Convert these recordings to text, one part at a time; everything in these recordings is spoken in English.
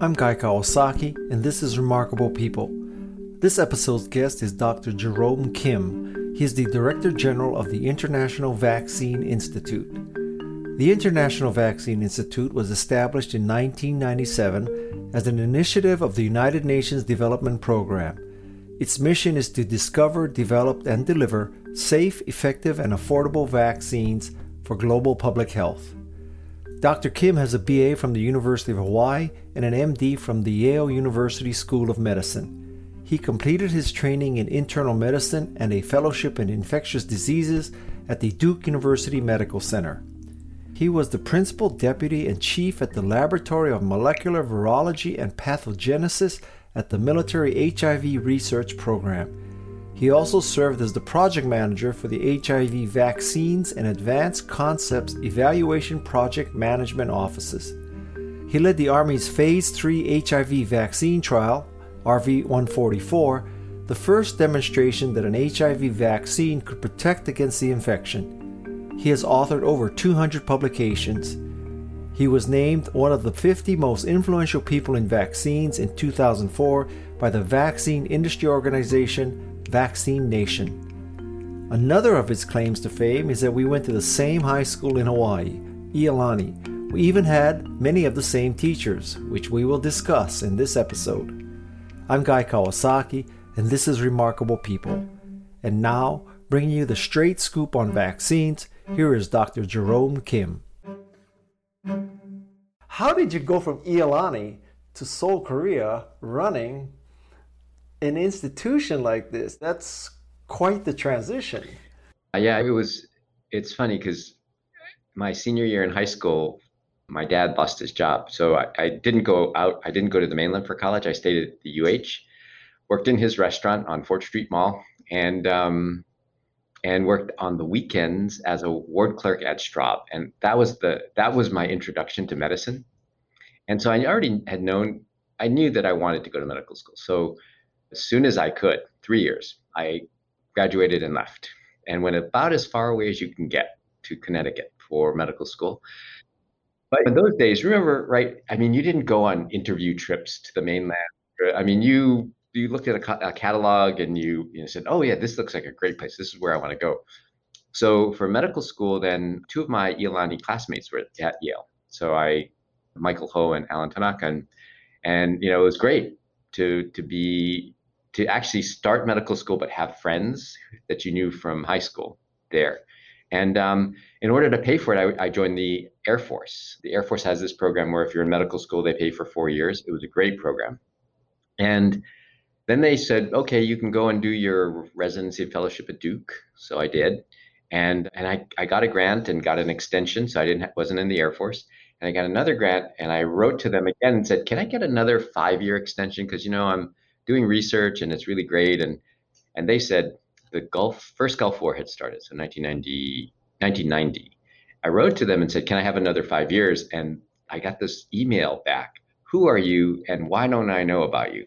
I'm Guy Kawasaki, and this is Remarkable People. This episode's guest is Dr. Jerome Kim. He is the Director General of the International Vaccine Institute. The International Vaccine Institute was established in 1997 as an initiative of the United Nations Development Program. Its mission is to discover, develop, and deliver safe, effective, and affordable vaccines for global public health. Dr. Kim has a BA from the University of Hawaii and an MD from the Yale University School of Medicine. He completed his training in internal medicine and a fellowship in infectious diseases at the Duke University Medical Center. He was the principal deputy and chief at the Laboratory of Molecular Virology and Pathogenesis at the Military HIV Research Program he also served as the project manager for the HIV Vaccines and Advanced Concepts Evaluation Project Management Offices. He led the Army's Phase 3 HIV vaccine trial, RV 144, the first demonstration that an HIV vaccine could protect against the infection. He has authored over 200 publications. He was named one of the 50 most influential people in vaccines in 2004 by the Vaccine Industry Organization Vaccine Nation. Another of his claims to fame is that we went to the same high school in Hawaii, Iolani. We even had many of the same teachers, which we will discuss in this episode. I'm Guy Kawasaki, and this is Remarkable People. And now, bringing you the straight scoop on vaccines, here is Dr. Jerome Kim. How did you go from Iolani to Seoul, Korea, running an institution like this, that's quite the transition. Uh, yeah, it was. It's funny because my senior year in high school, my dad lost his job, so I, I, didn't go out. I didn't go to the mainland for college. I stayed at the UH, worked in his restaurant on Fort Street Mall, and um, and worked on the weekends as a ward clerk at Straub, and that was the that was my introduction to medicine. And so I already had known, I knew that I wanted to go to medical school. So as soon as I could, three years, I graduated and left and went about as far away as you can get to Connecticut for medical school. But in those days, remember, right? I mean, you didn't go on interview trips to the mainland. I mean, you you looked at a, a catalog and you you know, said, "Oh yeah, this looks like a great place. This is where I want to go." So for medical school, then two of my Iolani classmates were at Yale. So I, Michael Ho and Alan Tanaka, and, and you know it was great to to be to actually start medical school but have friends that you knew from high school there. And um, in order to pay for it, I, I, joined the Air Force. The Air Force has this program where if you're in medical school, they pay for four years. It was a great program. And then they said, okay, you can go and do your residency fellowship at Duke. So I did. And, and I, I got a grant and got an extension. So I didn't wasn't in the Air Force. And I got another grant and I wrote to them again and said, can I get another five year extension? Because, you know, I'm doing research and it's really great. And and they said the Gulf first Gulf War had started, so 1990, 1990. I wrote to them and said, "Can I have another five years?" And I got this email back. Who are you, and why don't I know about you?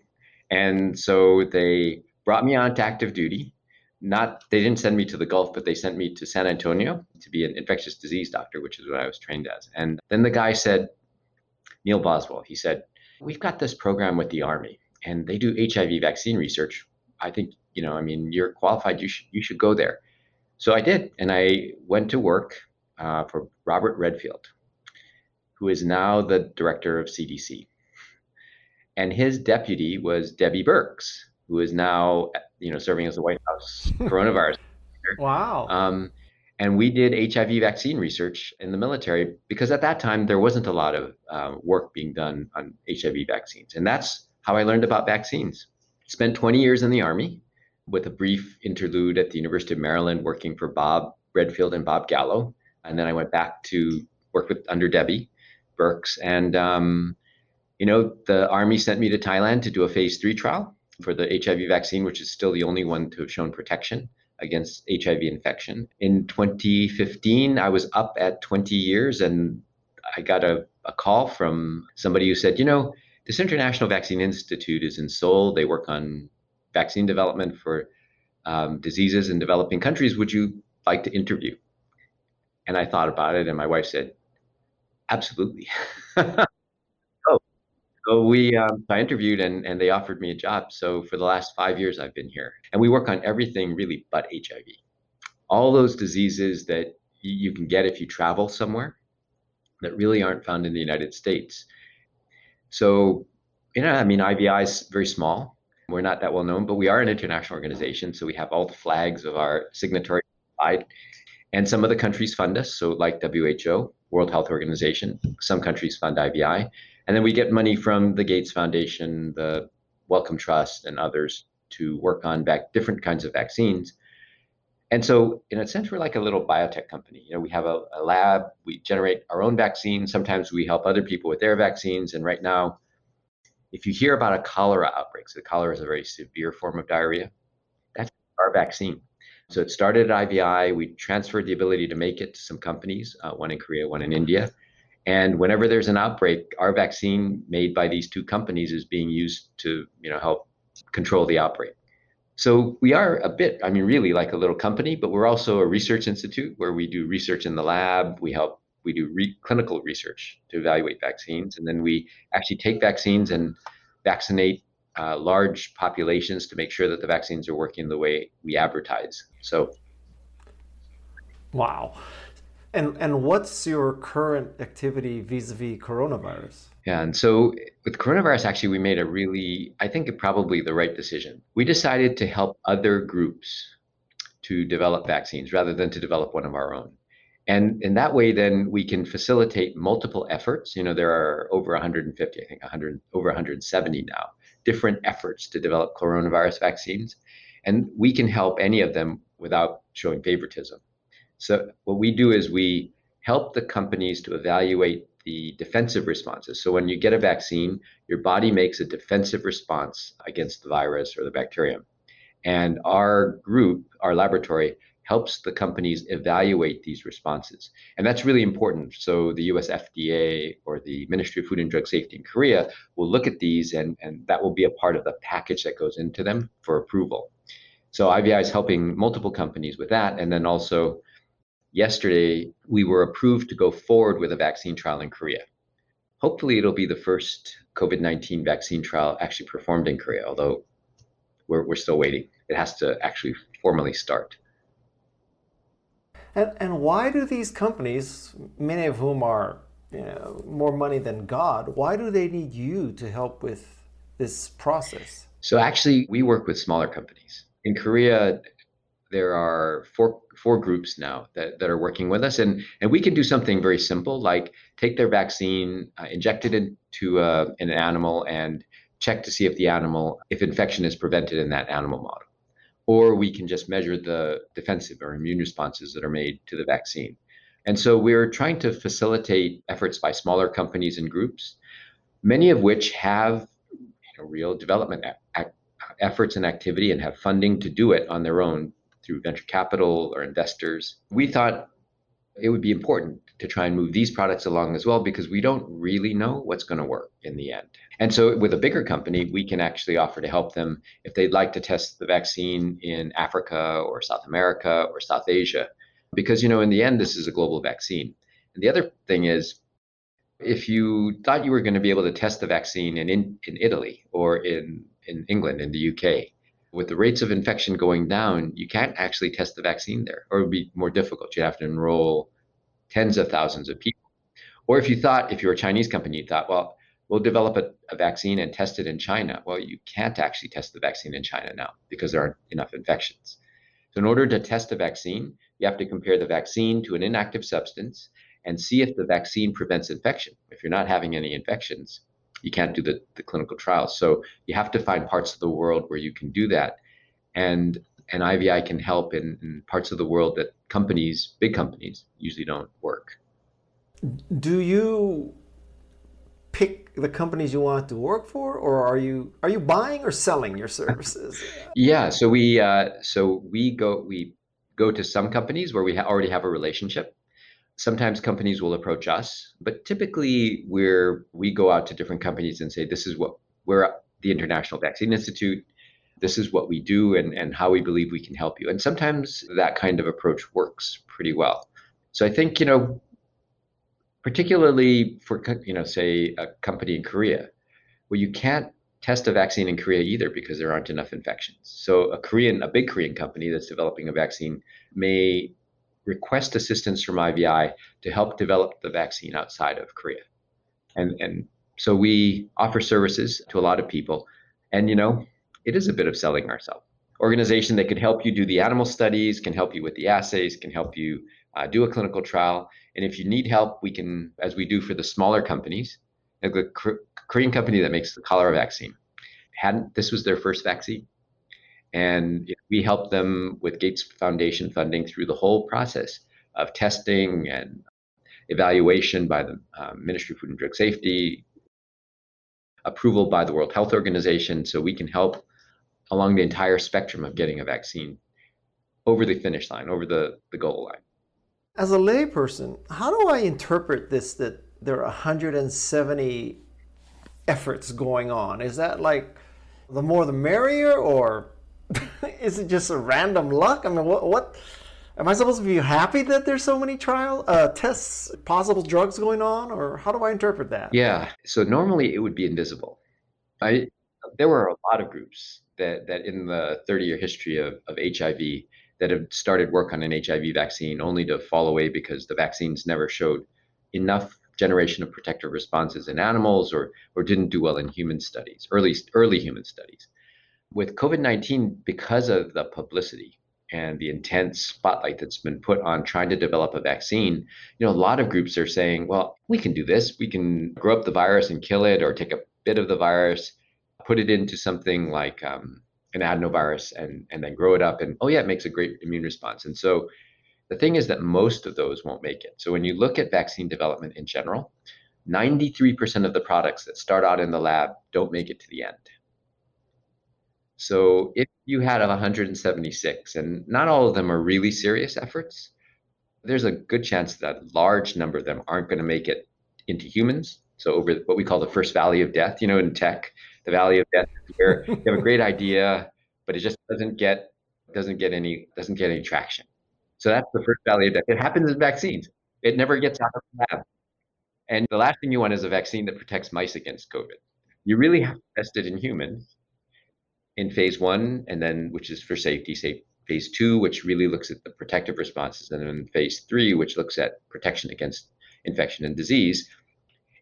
And so they brought me on to active duty. Not they didn't send me to the Gulf, but they sent me to San Antonio to be an infectious disease doctor, which is what I was trained as. And then the guy said, Neil Boswell, he said, "We've got this program with the Army." And they do HIV vaccine research. I think, you know, I mean, you're qualified. You should you should go there. So I did, and I went to work uh, for Robert Redfield, who is now the director of CDC, and his deputy was Debbie Birx, who is now, you know, serving as the White House coronavirus. wow. Um, and we did HIV vaccine research in the military because at that time there wasn't a lot of uh, work being done on HIV vaccines, and that's how I learned about vaccines. Spent 20 years in the Army with a brief interlude at the University of Maryland working for Bob Redfield and Bob Gallo. And then I went back to work with under Debbie Birx. And, um, you know, the Army sent me to Thailand to do a phase three trial for the HIV vaccine, which is still the only one to have shown protection against HIV infection. In 2015, I was up at 20 years and I got a, a call from somebody who said, you know, this International Vaccine Institute is in Seoul. They work on vaccine development for um, diseases in developing countries. Would you like to interview? And I thought about it, and my wife said, Absolutely. oh, Well, we um, I interviewed and and they offered me a job. So for the last five years, I've been here, and we work on everything really but HIV. All those diseases that you can get if you travel somewhere that really aren't found in the United States. So, you know, I mean, IVI is very small. We're not that well known, but we are an international organization. So we have all the flags of our signatory side. And some of the countries fund us. So, like WHO, World Health Organization, some countries fund IVI. And then we get money from the Gates Foundation, the Wellcome Trust, and others to work on back different kinds of vaccines. And so, in a sense, we're like a little biotech company. You know, we have a, a lab, we generate our own vaccines. Sometimes we help other people with their vaccines. And right now, if you hear about a cholera outbreak, so cholera is a very severe form of diarrhea, that's our vaccine. So it started at IVI. We transferred the ability to make it to some companies, uh, one in Korea, one in India. And whenever there's an outbreak, our vaccine made by these two companies is being used to, you know, help control the outbreak. So we are a bit, I mean, really like a little company, but we're also a research institute where we do research in the lab. We help, we do re- clinical research to evaluate vaccines. And then we actually take vaccines and vaccinate uh, large populations to make sure that the vaccines are working the way we advertise. So, wow. And and what's your current activity vis-a-vis coronavirus? And so with coronavirus, actually, we made a really, I think, probably the right decision. We decided to help other groups to develop vaccines rather than to develop one of our own. And in that way, then we can facilitate multiple efforts. You know, there are over 150, I think 100, over 170 now, different efforts to develop coronavirus vaccines. And we can help any of them without showing favoritism. So what we do is we help the companies to evaluate the defensive responses. So when you get a vaccine, your body makes a defensive response against the virus or the bacterium. And our group, our laboratory, helps the companies evaluate these responses. And that's really important. So the US FDA or the Ministry of Food and Drug Safety in Korea will look at these and, and that will be a part of the package that goes into them for approval. So IVI is helping multiple companies with that. And then also yesterday we were approved to go forward with a vaccine trial in Korea. Hopefully, it'll be the first COVID 19 vaccine trial actually performed in Korea, although we're, we're still waiting. It has to actually formally start. And, and why do these companies, many of whom are you know, more money than God, why do they need you to help with this process? So, actually, we work with smaller companies. In Korea, there are four four groups now that, that are working with us. And and we can do something very simple like take their vaccine uh, inject it into uh, an animal and check to see if the animal if infection is prevented in that animal model. Or we can just measure the defensive or immune responses that are made to the vaccine. And so we're trying to facilitate efforts by smaller companies and groups many of which have you know, real development efforts and activity and have funding to do it on their own through venture capital or investors. We thought it would be important to try and move these products along as well because we don't really know what's going to work in the end. And so, with a bigger company, we can actually offer to help them if they'd like to test the vaccine in Africa or South America or South Asia, because, you know, in the end, this is a global vaccine. And the other thing is, if you thought you were going to be able to test the vaccine in, in, in Italy or in, in England, in the UK, with the rates of infection going down, you can't actually test the vaccine there, or it would be more difficult. You'd have to enroll tens of thousands of people. Or if you thought, if you're a Chinese company, you thought, well, we'll develop a, a, vaccine and test it in China. Well, you can't actually test the vaccine in China now because there aren't enough infections. So, in order to test a vaccine, you have to compare the vaccine to an inactive substance and see if the vaccine prevents infection. If you're not having any infections, you can't do the, the clinical trials. So you have to find parts of the world where you can do that. And and IVI can help in, in parts of the world that companies, big companies, usually don't work. Do you pick the companies you want to work for, or are you are you buying or selling your services? yeah, so we uh, so we go we go to some companies where we ha- already have a relationship, sometimes companies will approach us, but typically we're we go out to different companies and say, this is what we're at the International Vaccine Institute. This is what we do and, and how we believe we can help you. And sometimes that kind of approach works pretty well. So I think, you know, particularly for, you know, say a company in Korea, Well, you can't test a vaccine in Korea either because there aren't enough infections. So a Korean, a big Korean company that's developing a vaccine may request assistance from IVI to help develop the vaccine outside of Korea. And and so we offer services to a lot of people. And you know, it is a bit of selling ourselves. Organization that could help you do the animal studies, can help you with the assays, can help you uh, do a clinical trial. And if you need help, we can, as we do for the smaller companies, like the Korean company that makes the cholera vaccine, hadn't this was their first vaccine, and we helped them with Gates Foundation funding through the whole process of testing and evaluation by the um, Ministry of Food and Drug Safety, approval by the World Health Organization, so we can help along the entire spectrum of getting a vaccine over the finish line, over the, the goal line. As a layperson, how do I interpret this that there are 170 efforts going on? Is that like the more the merrier, or is it just a random luck? I mean, what, what am I supposed to be happy that there's so many trial uh, tests, possible drugs going on, or how do I interpret that? Yeah, so normally it would be invisible. I there were a lot of groups that that in the 30 year history of, of HIV that have started work on an HIV vaccine only to fall away because the vaccines never showed enough generation of protective responses in animals or or didn't do well in human studies, early early human studies. With COVID-19, because of the publicity and the intense spotlight that's been put on trying to develop a vaccine, you know, a lot of groups are saying, well, we can do this. We can grow up the virus and kill it, or take a bit of the virus, put it into something like um, an adenovirus, and and then grow it up, and oh yeah, it makes a great immune response. And so the thing is that most of those won't make it. So when you look at vaccine development in general, 93% of the products that start out in the lab don't make it to the end. So if you had 176, and not all of them are really serious efforts, there's a good chance that a large number of them aren't going to make it into humans. So over what we call the first valley of death, you know, in tech, the valley of death is where you have a great idea, but it just doesn't get doesn't get any doesn't get any traction. So that's the first valley of death. It happens in vaccines. It never gets out of the lab. And the last thing you want is a vaccine that protects mice against COVID. You really have to test it in humans in phase one, and then which is for safety, say phase two, which really looks at the protective responses, and then phase three, which looks at protection against infection and disease.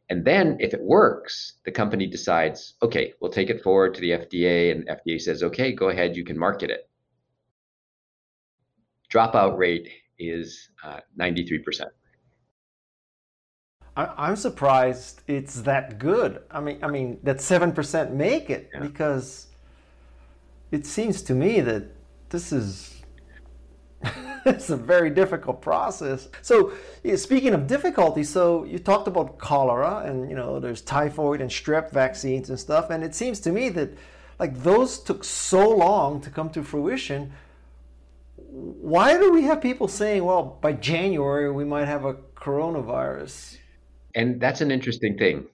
And then if it works, the company decides, okay, we'll take it forward to the FDA, and FDA says, okay, go ahead, you can market it. Dropout rate is uh, 93%. I'm surprised it's that good. I mean, I mean that seven percent make it yeah. because it seems to me that this is it's a very difficult process. So speaking of difficulty, so you talked about cholera and you know there's typhoid and strep vaccines and stuff, and it seems to me that like those took so long to come to fruition. Why do we have people saying, well, by January we might have a coronavirus? And that's an interesting thing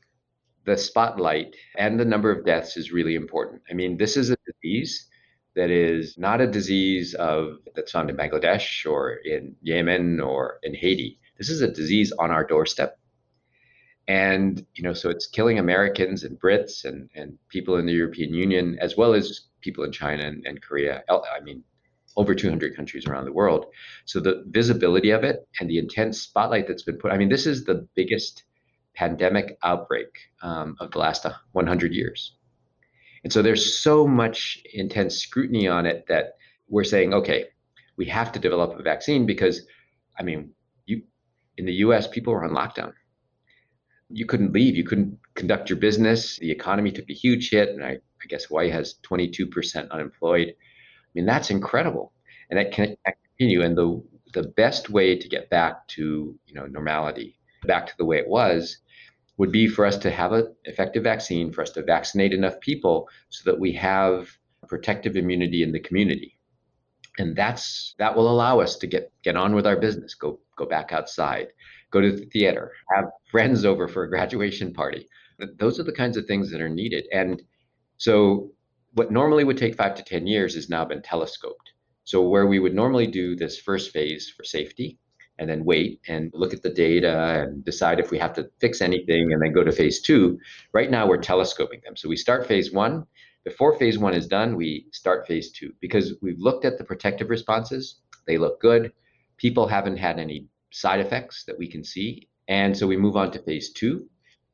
the spotlight and the number of deaths is really important. I mean, this is a disease that is not a disease of that's found in Bangladesh or in Yemen or in Haiti. This is a disease on our doorstep. And you know, so it's killing Americans and Brits and, and people in the European Union, as well as people in China and, and Korea. I mean, over 200 countries around the world. So the visibility of it and the intense spotlight that's been put. I mean, this is the biggest pandemic outbreak um, of the last 100 years. And so there's so much intense scrutiny on it that we're saying, okay, we have to develop a vaccine because, I mean, you in the U.S. people were on lockdown. You couldn't leave. You couldn't conduct your business. The economy took a huge hit, and I, I guess Hawaii has 22% unemployed. I mean, that's incredible, and that can continue. And the the best way to get back to you know normality, back to the way it was, would be for us to have an effective vaccine, for us to vaccinate enough people so that we have protective immunity in the community. And that's that will allow us to get get on with our business, go go back outside, go to the theater, have friends over for a graduation party. Those are the kinds of things that are needed. And so what normally would take five to 10 years has now been telescoped. So where we would normally do this first phase for safety, and then wait and look at the data and decide if we have to fix anything and then go to phase two. Right now, we're telescoping them. So we start phase one. Before phase one is done, we start phase two because we've looked at the protective responses. They look good. People haven't had any side effects that we can see. And so we move on to phase two.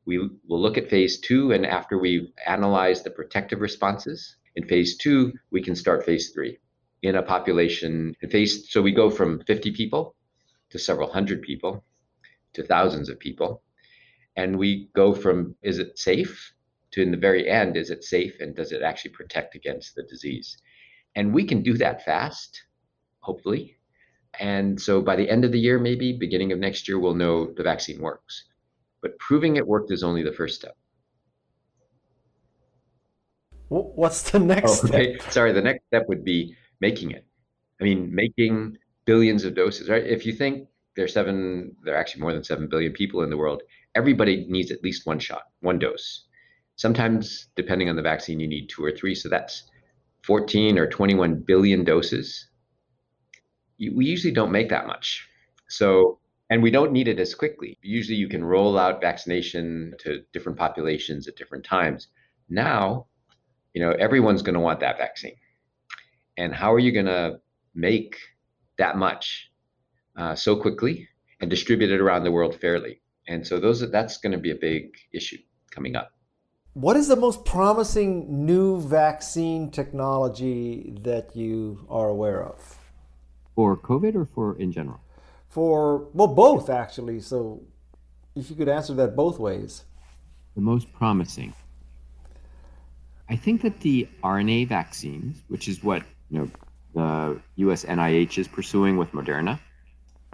We will look at phase two, and after we've analyzed the protective responses, in phase two, we can start phase three in a population in phase. So we go from 50 people to several hundred people to thousands of people. And we go from is it safe to in the very end, is it safe and does it actually protect against the disease? And we can do that fast, hopefully. And so by the end of the year, maybe beginning of next year, we'll know the vaccine works. But proving it worked is only the first step. What's the next oh, okay. step? Sorry, the next step would be making it. I mean, making billions of doses, right? If you think there's seven, there are actually more than seven billion people in the world, everybody needs at least one shot, one dose. Sometimes, depending on the vaccine, you need two or three. So that's 14 or 21 billion doses. We usually don't make that much. So, and we don't need it as quickly. Usually you can roll out vaccination to different populations at different times. Now, you know, everyone's going to want that vaccine. And how are you going to make that much uh, so quickly and distribute it around the world fairly. And so those that's going to be a big issue coming up. What is the most promising new vaccine technology that you are aware of? For COVID or for in general? For well both actually. So if you could answer that both ways. The most promising. I think that the RNA vaccines, which is what, you know, the US NIH is pursuing with Moderna,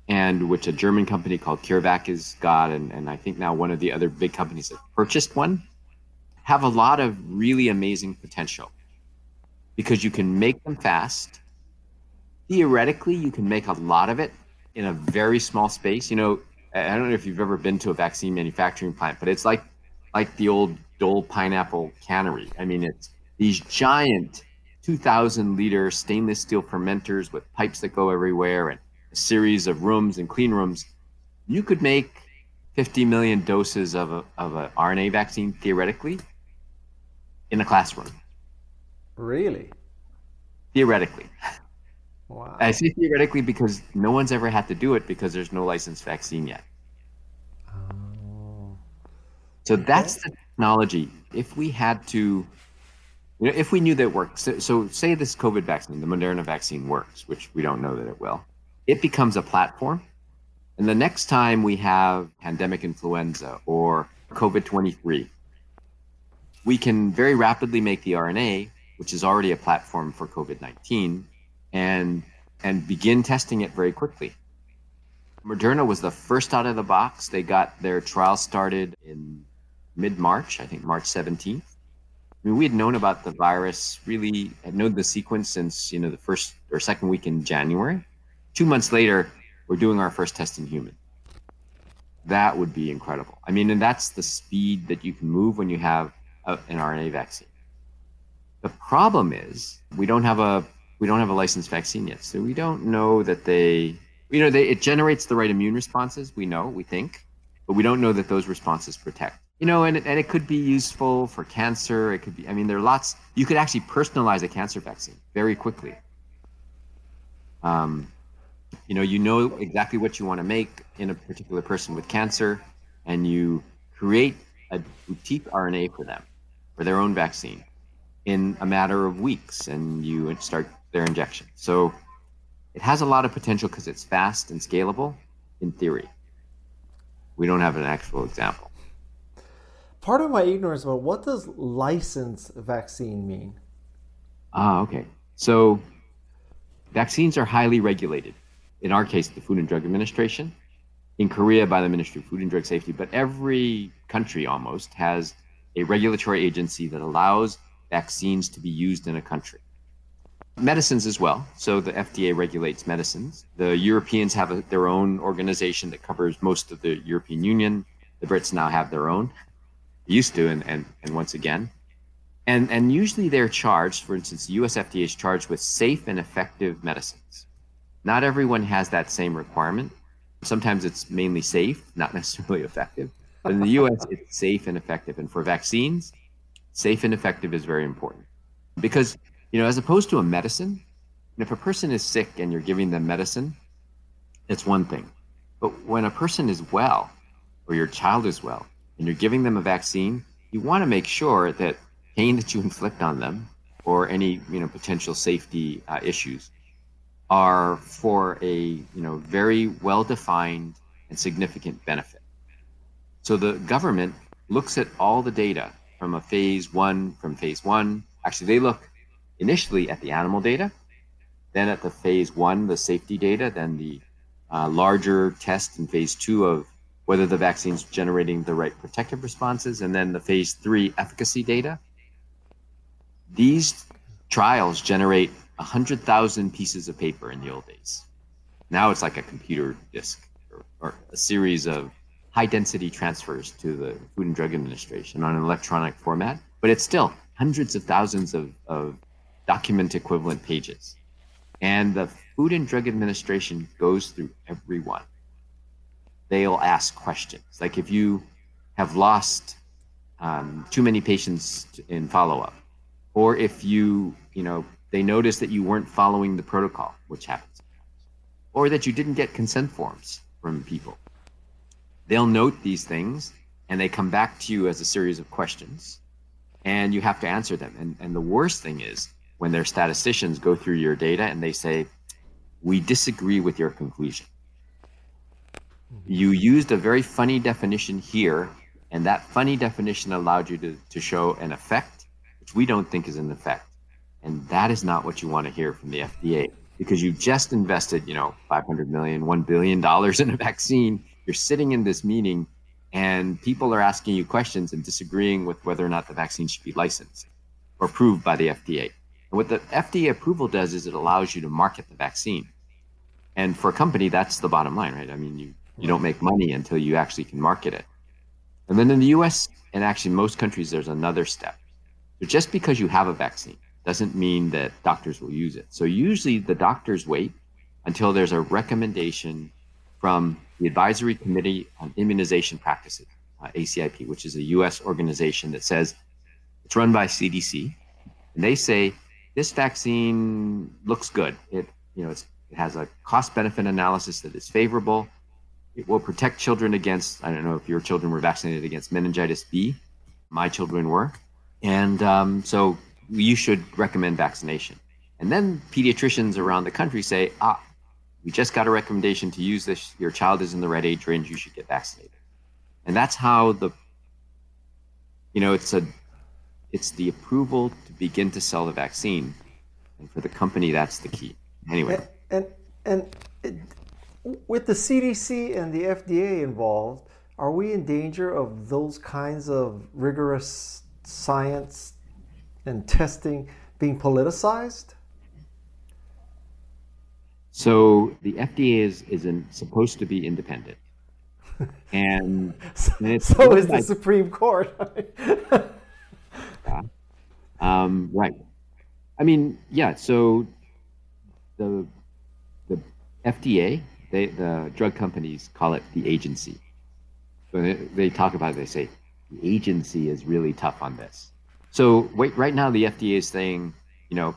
and which a German company called CureVac has got, and, and I think now one of the other big companies that purchased one, have a lot of really amazing potential because you can make them fast. Theoretically, you can make a lot of it in a very small space. You know, I don't know if you've ever been to a vaccine manufacturing plant, but it's like like the old Dole pineapple cannery. I mean, it's these giant 2,000 liter stainless steel fermenters with pipes that go everywhere and a series of rooms and clean rooms. You could make 50 million doses of a, of an RNA vaccine theoretically in a classroom. Really? Theoretically. Wow. I say theoretically because no one's ever had to do it because there's no licensed vaccine yet. Oh. So that's the technology. If we had to you know, if we knew that it works, so, so say this COVID vaccine, the Moderna vaccine works, which we don't know that it will, it becomes a platform. And the next time we have pandemic influenza or COVID 23, we can very rapidly make the RNA, which is already a platform for COVID 19, and, and begin testing it very quickly. Moderna was the first out of the box. They got their trial started in mid March, I think March 17th. I mean, we had known about the virus, really had known the sequence since, you know, the first or second week in January. Two months later, we're doing our first test in human. That would be incredible. I mean, and that's the speed that you can move when you have a, an RNA vaccine. The problem is we don't have a we don't have a licensed vaccine yet, so we don't know that they you know they, it generates the right immune responses. We know, we think, but we don't know that those responses protect you know, and and it could be useful for cancer. It could be, I mean, there are lots, you could actually personalize a cancer vaccine very quickly. Um, you know, you know exactly what you want to make in a particular person with cancer, and you create a boutique RNA for them, for their own vaccine, in a matter of weeks, and you start their injection. So it has a lot of potential because it's fast and scalable in theory. We don't have an actual example part of my ignorance about what does licensed vaccine mean? Ah, okay. So vaccines are highly regulated. In our case, the Food and Drug Administration. In Korea, by the Ministry of Food and Drug Safety. But every country almost has a regulatory agency that allows vaccines to be used in a country. Medicines as well. So the FDA regulates medicines. The Europeans have a, their own organization that covers most of the European Union. The Brits now have their own used to, and, and, and once again. And, and usually they're charged, for instance, the US FDA is charged with safe and effective medicines. Not everyone has that same requirement. Sometimes it's mainly safe, not necessarily effective. But in the US, it's safe and effective. And for vaccines, safe and effective is very important. Because, you know, as opposed to a medicine, if a person is sick and you're giving them medicine, it's one thing. But when a person is well, or your child is well, and you're giving them a vaccine, you want to make sure that pain that you inflict on them or any you know potential safety uh, issues are for a you know very well defined and significant benefit. So the government looks at all the data from a phase one, from phase one. Actually, they look initially at the animal data, then at the phase one, the safety data, then the uh, larger test in phase two of whether the vaccine's generating the right protective responses, and then the phase three efficacy data. These trials generate 100,000 pieces of paper in the old days. Now it's like a computer disk or, or a series of high density transfers to the Food and Drug Administration on an electronic format, but it's still hundreds of thousands of, of document equivalent pages. And the Food and Drug Administration goes through every one. They'll ask questions. Like if you have lost um, too many patients in follow up, or if you, you know, they notice that you weren't following the protocol, which happens, or that you didn't get consent forms from people. They'll note these things and they come back to you as a series of questions and you have to answer them. And, and the worst thing is when their statisticians go through your data and they say, we disagree with your conclusion. Mm-hmm. You used a very funny definition here, and that funny definition allowed you to, to show an effect, which we don't think is an effect. And that is not what you want to hear from the FDA because you just invested, you know, 500 million, $1 billion in a vaccine. You're sitting in this meeting and people are asking you questions and disagreeing with whether or not the vaccine should be licensed or approved by the FDA. And what the FDA approval does is it allows you to market the vaccine. And for a company, that's the bottom line, right? I mean, you, you don't make money until you actually can market it. And then in the US, and actually most countries, there's another step. So just because you have a vaccine doesn't mean that doctors will use it. So usually the doctors wait until there's a recommendation from the Advisory Committee on Immunization Practices, uh, ACIP, which is a US organization that says it's run by CDC. And they say this vaccine looks good. It, you know, it has a cost benefit analysis that is favorable. It will protect children against, I don't know if your children were vaccinated against meningitis B. My children were. And um, so you should recommend vaccination. And then pediatricians around the country say, ah, we just got a recommendation to use this. Your child is in the right age range. You should get vaccinated. And that's how the, you know, it's a it's the approval to begin to sell the vaccine, and for the company, that's the key. Anyway, and and, and with the CDC and the FDA involved, are we in danger of those kinds of rigorous science and testing being politicized? So the FDA is isn't supposed to be independent, and, and so is the Supreme Court. Um, right. I mean, yeah. So the the FDA, they, the drug companies call it the agency. So they, they talk about it. They say the agency is really tough on this. So wait, right now the FDA is saying, you know,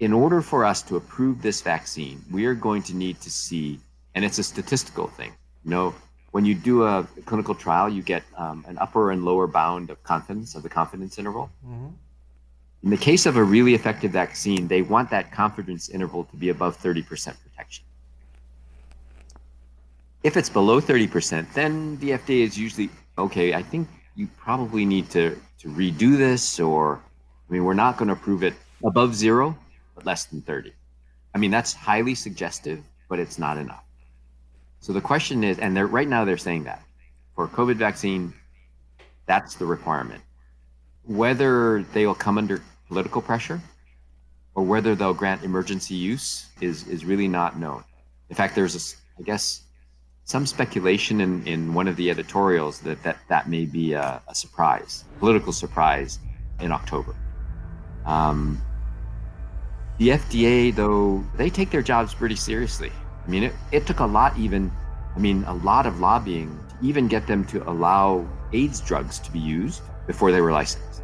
in order for us to approve this vaccine, we are going to need to see, and it's a statistical thing. You know, when you do a clinical trial, you get um, an upper and lower bound of confidence of the confidence interval. Mm-hmm. In the case of a really effective vaccine, they want that confidence interval to be above 30% protection. If it's below 30%, then the FDA is usually okay. I think you probably need to, to redo this, or I mean, we're not going to approve it above zero, but less than 30. I mean, that's highly suggestive, but it's not enough. So the question is, and right now they're saying that for COVID vaccine, that's the requirement. Whether they will come under political pressure or whether they'll grant emergency use is is really not known. In fact, there's a, I guess some speculation in, in one of the editorials that that, that may be a, a surprise, political surprise in October. Um, the FDA, though, they take their jobs pretty seriously. I mean, it, it took a lot even I mean, a lot of lobbying to even get them to allow AIDS drugs to be used before they were licensed.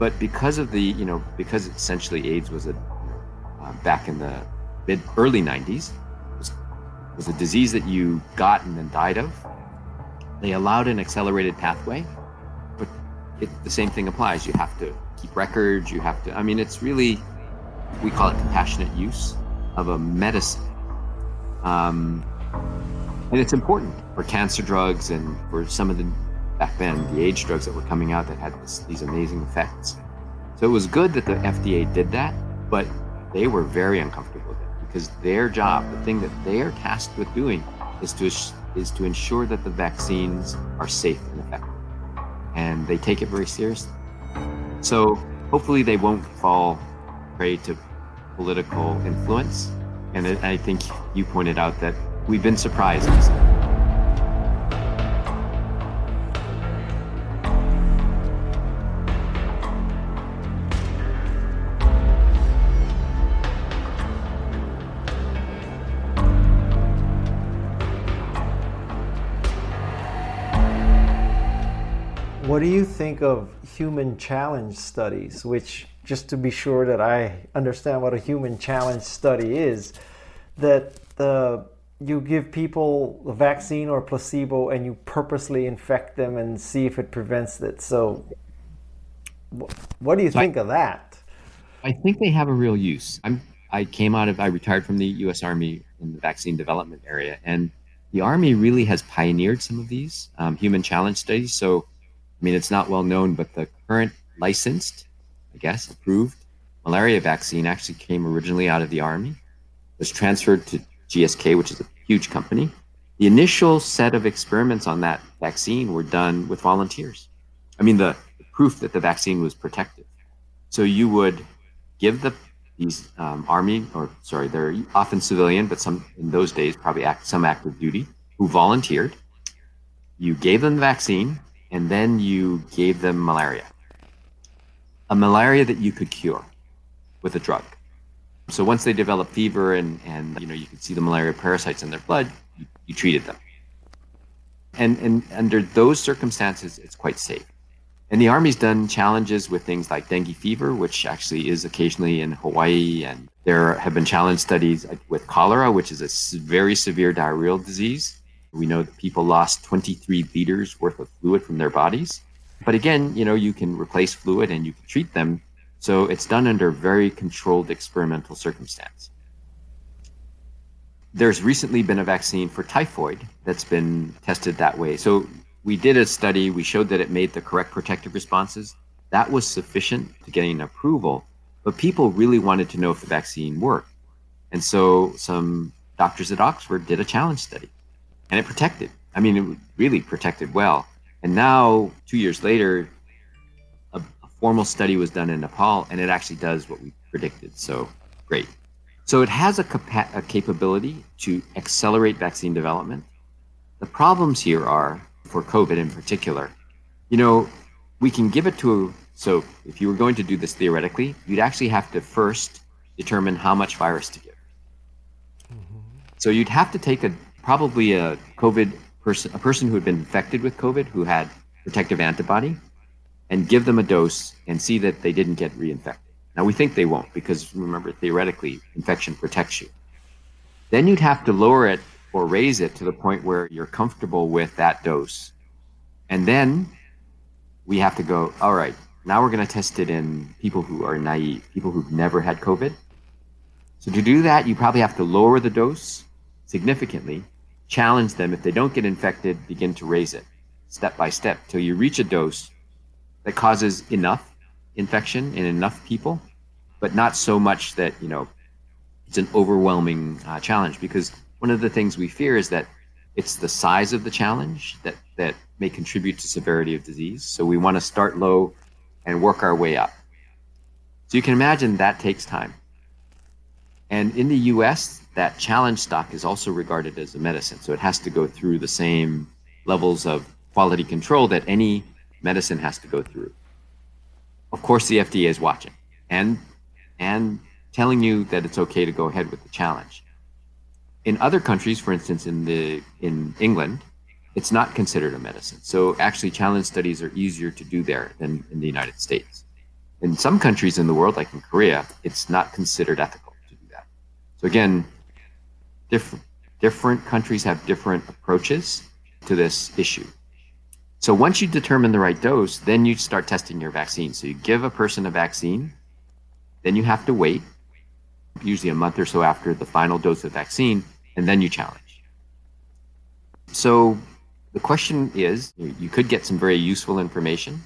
But because of the, you know, because essentially AIDS was a uh, back in the mid early 90s was, a disease that you got and then died of. They allowed an accelerated pathway, but it, the same thing applies. You have to keep records. You have to. I mean, it's really we call it compassionate use of a medicine. Um, and it's important for cancer drugs and for some of the back then the AIDS drugs that were coming out that had this, these amazing effects. So it was good that the FDA did that, but they were very uncomfortable because their job, the thing that they are tasked with doing, is to is to ensure that the vaccines are safe and effective, and they take it very seriously. So hopefully they won't fall prey to political influence. And I think you pointed out that we've been surprised. Think of human challenge studies, which, just to be sure that I understand what a human challenge study is, that the you give people a vaccine or a placebo and you purposely infect them and see if it prevents it. So, what do you think I, of that? I think they have a real use. I'm I came out of I retired from the U.S. Army in the vaccine development area, and the Army really has pioneered some of these um, human challenge studies. So I mean, it's not well known, but the current licensed, I guess, approved malaria vaccine actually came originally out of the Army, was transferred to GSK, which is a huge company. The initial set of experiments on that vaccine were done with volunteers. I mean, the, the proof that the vaccine was protective. So you would give the these um, army, or sorry, they're often civilian, but some in those days probably act, some active duty, who volunteered. You gave them the vaccine, and then you gave them malaria. A malaria that you could cure with a drug. So once they develop fever and, and you know you could see the malaria parasites in their blood, you, you treated them. And, and under those circumstances, it's quite safe. And the Army's done challenges with things like dengue fever, which actually is occasionally in Hawaii. And there have been challenge studies with cholera, which is a very severe diarrheal disease. We know that people lost 23 liters worth of fluid from their bodies. But again, you know, you can replace fluid and you can treat them. So it's done under very controlled experimental circumstance. There's recently been a vaccine for typhoid that's been tested that way. So we did a study, we showed that it made the correct protective responses. That was sufficient to getting approval, but people really wanted to know if the vaccine worked. And so some doctors at Oxford did a challenge study and it protected. I mean, it really protected well. And now, two years later, a, a formal study was done in Nepal, and it actually does what we predicted. So great. So it has a, capa- a capability to accelerate vaccine development. The problems here are for COVID in particular. You know, we can give it to so if you were going to do this theoretically, you'd actually have to first determine how much virus to give. Mm-hmm. So you'd have to take a probably a COVID person, a person who had been infected with COVID who had protective antibody, and give them a dose and see that they didn't get reinfected. Now we think they won't because remember theoretically infection protects you. Then you'd have to lower it or raise it to the point where you're comfortable with that dose. And then we have to go, all right, now we're going to test it in people who are naive, people who've never had COVID. So to do that, you probably have to lower the dose significantly challenge them. If they don't get infected, begin to raise it step by step till you reach a dose that causes enough infection in enough people, but not so much that, you know, it's an overwhelming uh, challenge because one of the things we fear is that it's the size of the challenge that, that may contribute to severity of disease. So we want to start low and work our way up. So you can imagine that takes time. And in the US, that challenge stock is also regarded as a medicine. So it has to go through the same levels of quality control that any medicine has to go through. Of course, the FDA is watching and and telling you that it's okay to go ahead with the challenge. In other countries, for instance, in the in England, it's not considered a medicine. So actually, challenge studies are easier to do there than in the United States. In some countries in the world, like in Korea, it's not considered ethical. So again, different different countries have different approaches to this issue. So once you determine the right dose, then you start testing your vaccine. So you give a person a vaccine, then you have to wait, usually a month or so after the final dose of vaccine, and then you challenge. So the question is you could get some very useful information.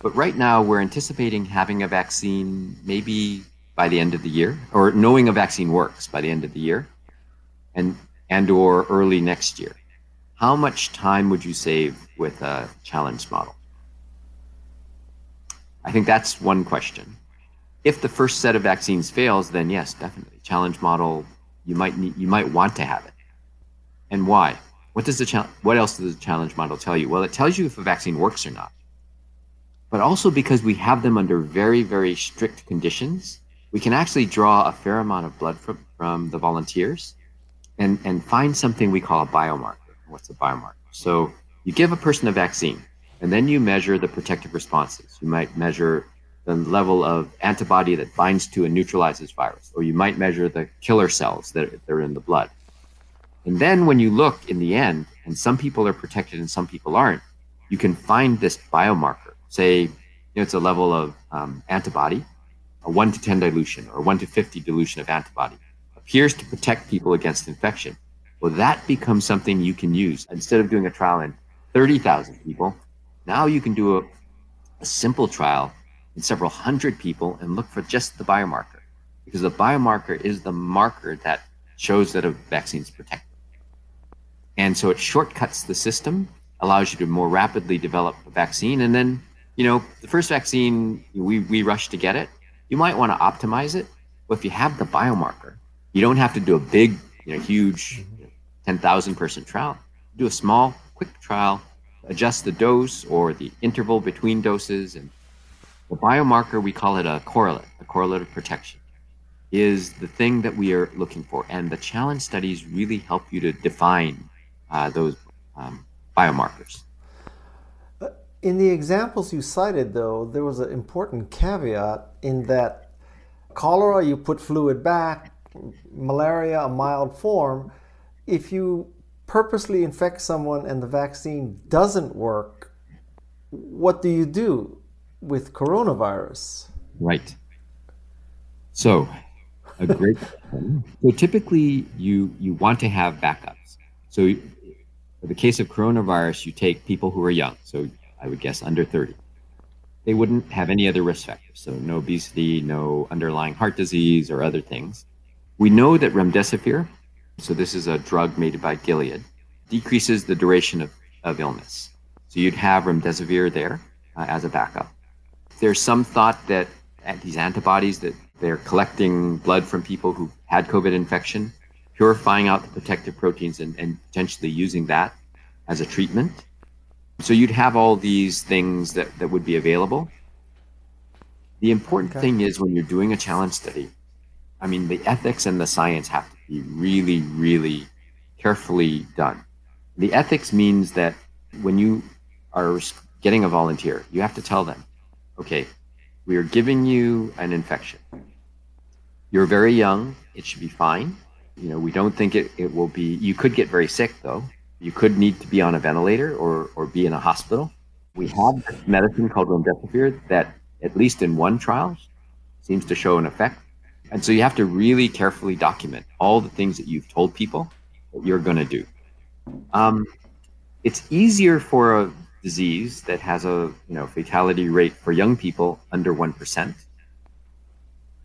But right now, we're anticipating having a vaccine maybe by the end of the year, or knowing a vaccine works by the end of the year, and and or early next year how much time would you save with a challenge model? I think that's one question. If the first set of vaccines fails, then yes, definitely challenge model. You might need, you might want to have it, and why? What does the what else does the challenge model tell you? Well, it tells you if a vaccine works or not, but also because we have them under very very strict conditions, we can actually draw a fair amount of blood from from the volunteers, and and find something we call a biomarker what's a biomarker. So you give a person a vaccine, and then you measure the protective responses. You might measure the level of antibody that binds to and neutralizes virus, or you might measure the killer cells that are in the blood. And then when you look in the end, and some people are protected and some people aren't, you can find this biomarker. Say, you know, it's a level of um, antibody, a 1 to 10 dilution or 1 to 50 dilution of antibody, appears to protect people against infection. Well, that becomes something you can use. Instead of doing a trial in 30,000 people, now you can do a, a simple trial in several hundred people and look for just the biomarker because the biomarker is the marker that shows that a vaccine is protective. And so it shortcuts the system, allows you to more rapidly develop a vaccine. And then, you know, the first vaccine, we, we rush to get it. You might want to optimize it. But if you have the biomarker, you don't have to do a big, you know, huge 10,000 person trial. Do a small, quick trial, adjust the dose or the interval between doses. And the biomarker, we call it a correlate, a correlate of protection, is the thing that we are looking for. And the challenge studies really help you to define uh, those um, biomarkers. Uh, in the examples you cited, though, there was an important caveat in that cholera, you put fluid back, malaria, a mild form if you purposely infect someone and the vaccine doesn't work, what do you do with coronavirus? Right. So, a great. So typically, you you want to have backups. So, the case of coronavirus, you take people who are young. So, I would guess under thirty. They wouldn't have any other risk factors. So, no obesity, no underlying heart disease, or other things. We know that remdesivir so this is a drug made by Gilead, decreases the duration of, of illness. So you'd have remdesivir there uh, as a backup. There's some thought that these antibodies that they're collecting blood from people who had COVID infection, purifying out the protective proteins and, and potentially using that as a treatment. So you'd have all these things that, that would be available. The important okay. thing is when you're doing a challenge study, I mean, the ethics and the science have to be really, really carefully done. The ethics means that when you are getting a volunteer, you have to tell them, okay, we are giving you an infection. You're very young. It should be fine. You know, we don't think it, it will be, you could get very sick though. You could need to be on a ventilator or, or be in a hospital. We have medicine called remdesivir that, at least in one trial, seems to show an effect. And so you have to really carefully document all the things that you've told people that you're going to do. Um, it's easier for a disease that has a you know fatality rate for young people under one percent,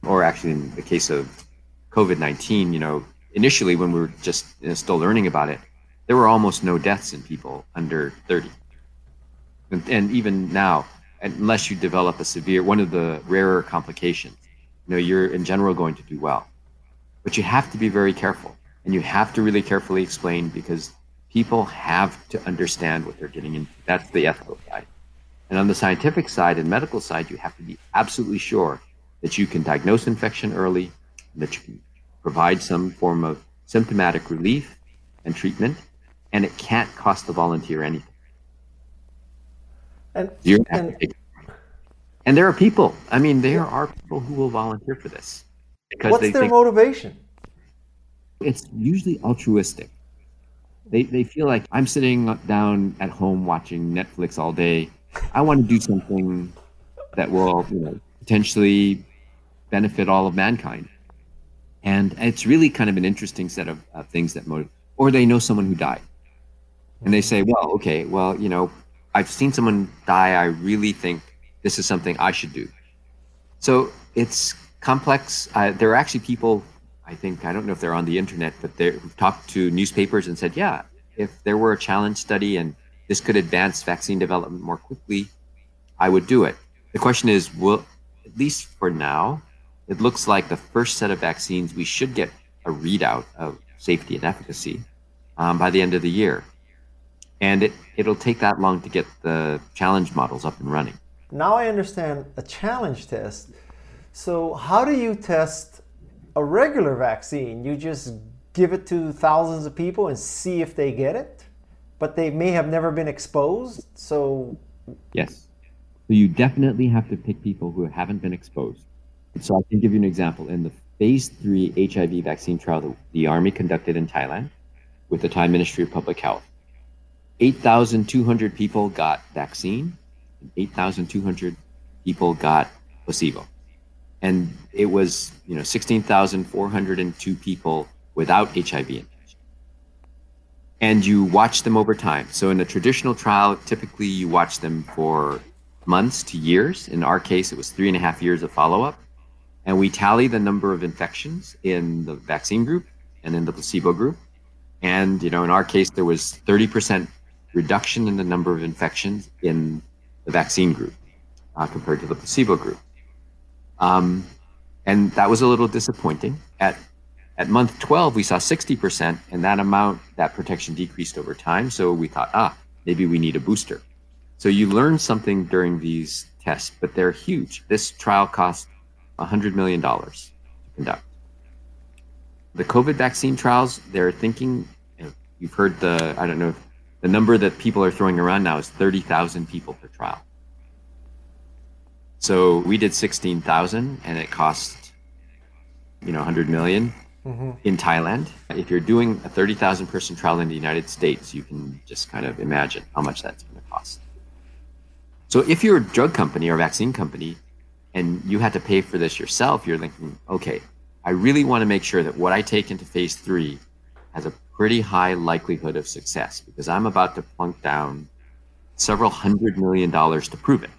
or actually in the case of COVID nineteen, you know, initially when we were just you know, still learning about it, there were almost no deaths in people under thirty, and, and even now, unless you develop a severe one of the rarer complications you know, you're in general going to do well. But you have to be very careful and you have to really carefully explain because people have to understand what they're getting into. That's the ethical side. And on the scientific side and medical side, you have to be absolutely sure that you can diagnose infection early, that you can provide some form of symptomatic relief and treatment, and it can't cost the volunteer anything. And, and, and there are people. I mean, there are people who will volunteer for this because what's their motivation? It's usually altruistic. They they feel like I'm sitting down at home watching Netflix all day. I want to do something that will, you know, potentially benefit all of mankind. And it's really kind of an interesting set of, of things that motivate. Or they know someone who died, and they say, "Well, okay, well, you know, I've seen someone die. I really think this is something I should do." So it's complex. Uh, there are actually people I think I don't know if they're on the internet, but they've talked to newspapers and said, yeah, if there were a challenge study and this could advance vaccine development more quickly, I would do it. The question is, will at least for now, it looks like the first set of vaccines we should get a readout of safety and efficacy um, by the end of the year, and it it'll take that long to get the challenge models up and running. Now I understand a challenge test. So how do you test a regular vaccine, you just give it to thousands of people and see if they get it, but they may have never been exposed. So, yes. So, you definitely have to pick people who haven't been exposed. So, I can give you an example. In the phase three HIV vaccine trial that the Army conducted in Thailand with the Thai Ministry of Public Health, 8,200 people got vaccine, 8,200 people got placebo and it was you know 16,402 people without HIV infection. And you watch them over time. So in a traditional trial, typically you watch them for months to years. In our case, it was three and a half years of follow-up. And we tally the number of infections in the vaccine group and in the placebo group. And you know, in our case, there was 30% reduction in the number of infections in the vaccine group uh, compared to the placebo group. Um, and that was a little disappointing. At at month 12, we saw 60%, and that amount, that protection decreased over time. So we thought, ah, maybe we need a booster. So you learn something during these tests, but they're huge. This trial cost $100 million to conduct. The COVID vaccine trials, they're thinking, you know, you've heard the, I don't know, the number that people are throwing around now is 30,000 people per trial. So we did 16,000 and it cost, you know, 100 million mm-hmm. in Thailand. If you're doing a 30,000 person trial in the United States, you can just kind of imagine how much that's going to cost. So if you're a drug company or a vaccine company and you had to pay for this yourself, you're thinking, okay, I really want to make sure that what I take into phase three has a pretty high likelihood of success because I'm about to plunk down several hundred million dollars to prove it.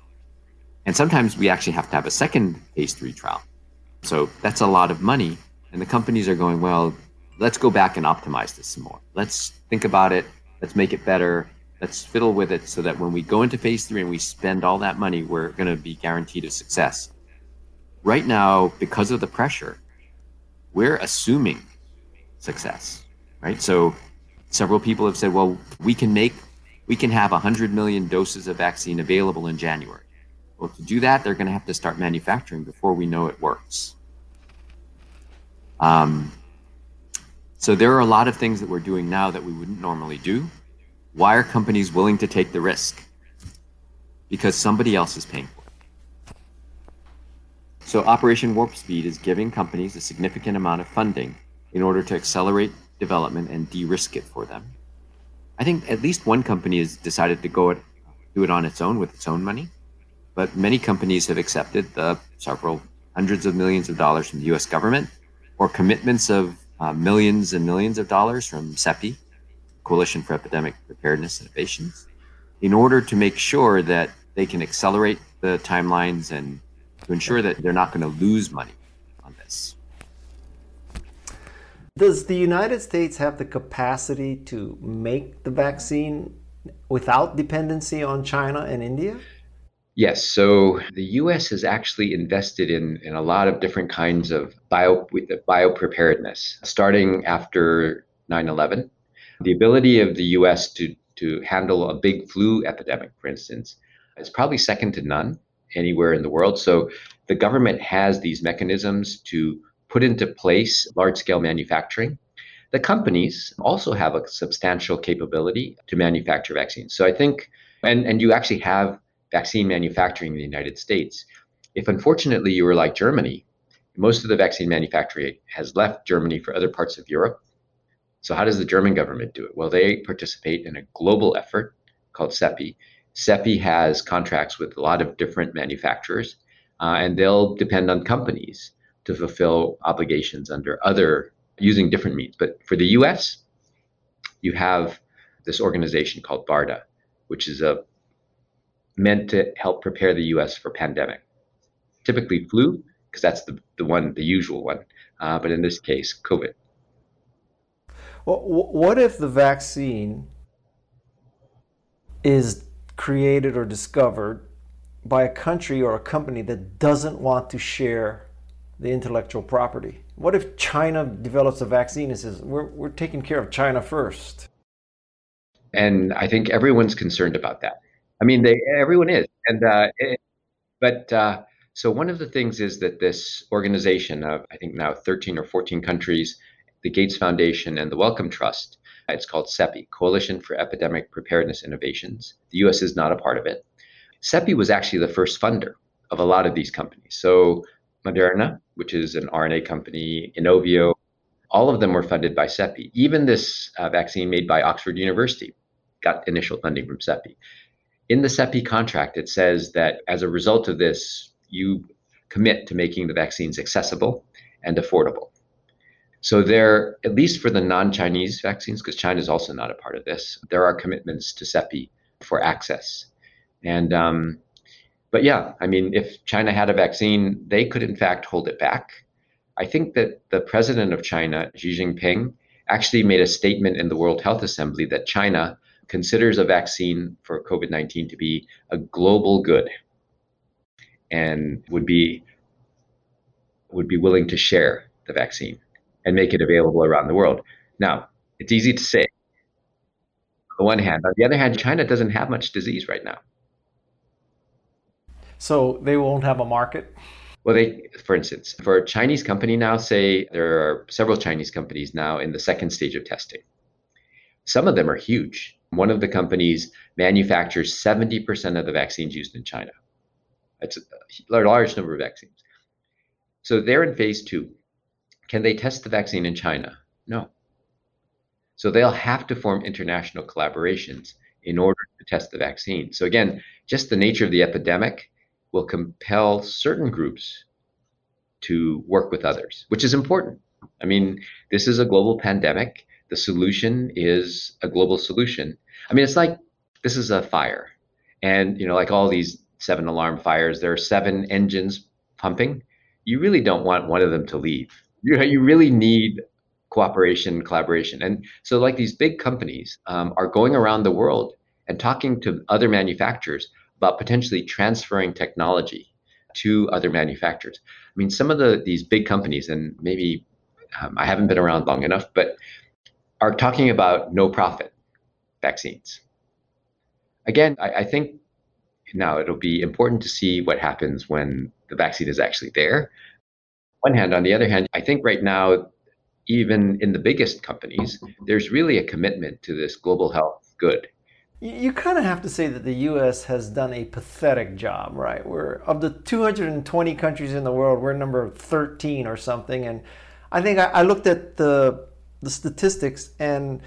And sometimes we actually have to have a second phase three trial. So that's a lot of money. And the companies are going, well, let's go back and optimize this some more. Let's think about it. Let's make it better. Let's fiddle with it so that when we go into phase three and we spend all that money, we're going to be guaranteed a success. Right now, because of the pressure, we're assuming success, right? So several people have said, well, we can make, we can have 100 million doses of vaccine available in January. Well, to do that, they're going to have to start manufacturing before we know it works. Um, so there are a lot of things that we're doing now that we wouldn't normally do. Why are companies willing to take the risk? Because somebody else is paying for it. So Operation Warp Speed is giving companies a significant amount of funding in order to accelerate development and de-risk it for them. I think at least one company has decided to go it, do it on its own with its own money but many companies have accepted the several hundreds of millions of dollars from the US government or commitments of uh, millions and millions of dollars from CEPI, Coalition for Epidemic Preparedness Innovations, in order to make sure that they can accelerate the timelines and to ensure that they're not going to lose money on this. Does the United States have the capacity to make the vaccine without dependency on China and India? Yes. So the U.S. has actually invested in, in a lot of different kinds of bio, bio preparedness, starting after 9 11. The ability of the U.S. to, to handle a big flu epidemic, for instance, is probably second to none anywhere in the world. So the government has these mechanisms to put into place large scale manufacturing. the companies also have a substantial capability to manufacture vaccines. So I think, and, and you actually have vaccine manufacturing in the United States. If unfortunately you were like Germany, most of the vaccine manufacturing has left Germany for other parts of Europe. So how does the German government do it? Well, they participate in a global effort called CEPI. CEPI has contracts with a lot of different manufacturers, uh, and they'll depend on companies to fulfill obligations under other using different means. But for the US, you have this organization called BARDA, which is a meant to help prepare the US for pandemic. Typically flu, because that's the, the one, the usual one. Uh, but in this case, COVID. Well, what if the vaccine is created or discovered by a country or a company that doesn't want to share the intellectual property? What if China develops a vaccine and says, we're, we're taking care of China first? And I think everyone's concerned about that. I mean, they, everyone is. And, uh, it, but uh, so one of the things is that this organization of, I think now 13 or 14 countries, the Gates Foundation and the Wellcome Trust, it's called CEPI, Coalition for Epidemic Preparedness Innovations. The US is not a part of it. CEPI was actually the first funder of a lot of these companies. So Moderna, which is an RNA company, Inovio, all of them were funded by CEPI. Even this uh, vaccine made by Oxford University got initial funding from CEPI. In the CEPI contract, it says that as a result of this, you commit to making the vaccines accessible and affordable. So there, at least for the non-Chinese vaccines, because China is also not a part of this, there are commitments to CEPI for access. And um, but yeah, I mean, if China had a vaccine, they could in fact hold it back. I think that the president of China, Xi Jinping, actually made a statement in the World Health Assembly that China considers a vaccine for COVID 19 to be a global good and would be would be willing to share the vaccine and make it available around the world. Now, it's easy to say on the one hand. On the other hand, China doesn't have much disease right now. So they won't have a market? Well, they, for instance, for a Chinese company now, say there are several Chinese companies now in the second stage of testing. Some of them are huge. One of the companies manufactures 70% of the vaccines used in China. That's a large number of vaccines. So they're in phase two. Can they test the vaccine in China? No. So they'll have to form international collaborations in order to test the vaccine. So again, just the nature of the epidemic will compel certain groups to work with others, which is important. I mean, this is a global pandemic. The solution is a global solution. I mean, it's like this is a fire. And, you know, like all these seven alarm fires, there are seven engines pumping. You really don't want one of them to leave. You, know, you really need cooperation, collaboration. And so, like these big companies um, are going around the world and talking to other manufacturers about potentially transferring technology to other manufacturers. I mean, some of the these big companies, and maybe um, I haven't been around long enough, but are talking about no profit vaccines. Again, I, I think now it'll be important to see what happens when the vaccine is actually there. One hand, on the other hand, I think right now, even in the biggest companies, there's really a commitment to this global health good you kind of have to say that the U.S. has done a pathetic job, right? We're of the 220 countries in the world, we're number 13 or something, and I think I, I looked at the the statistics and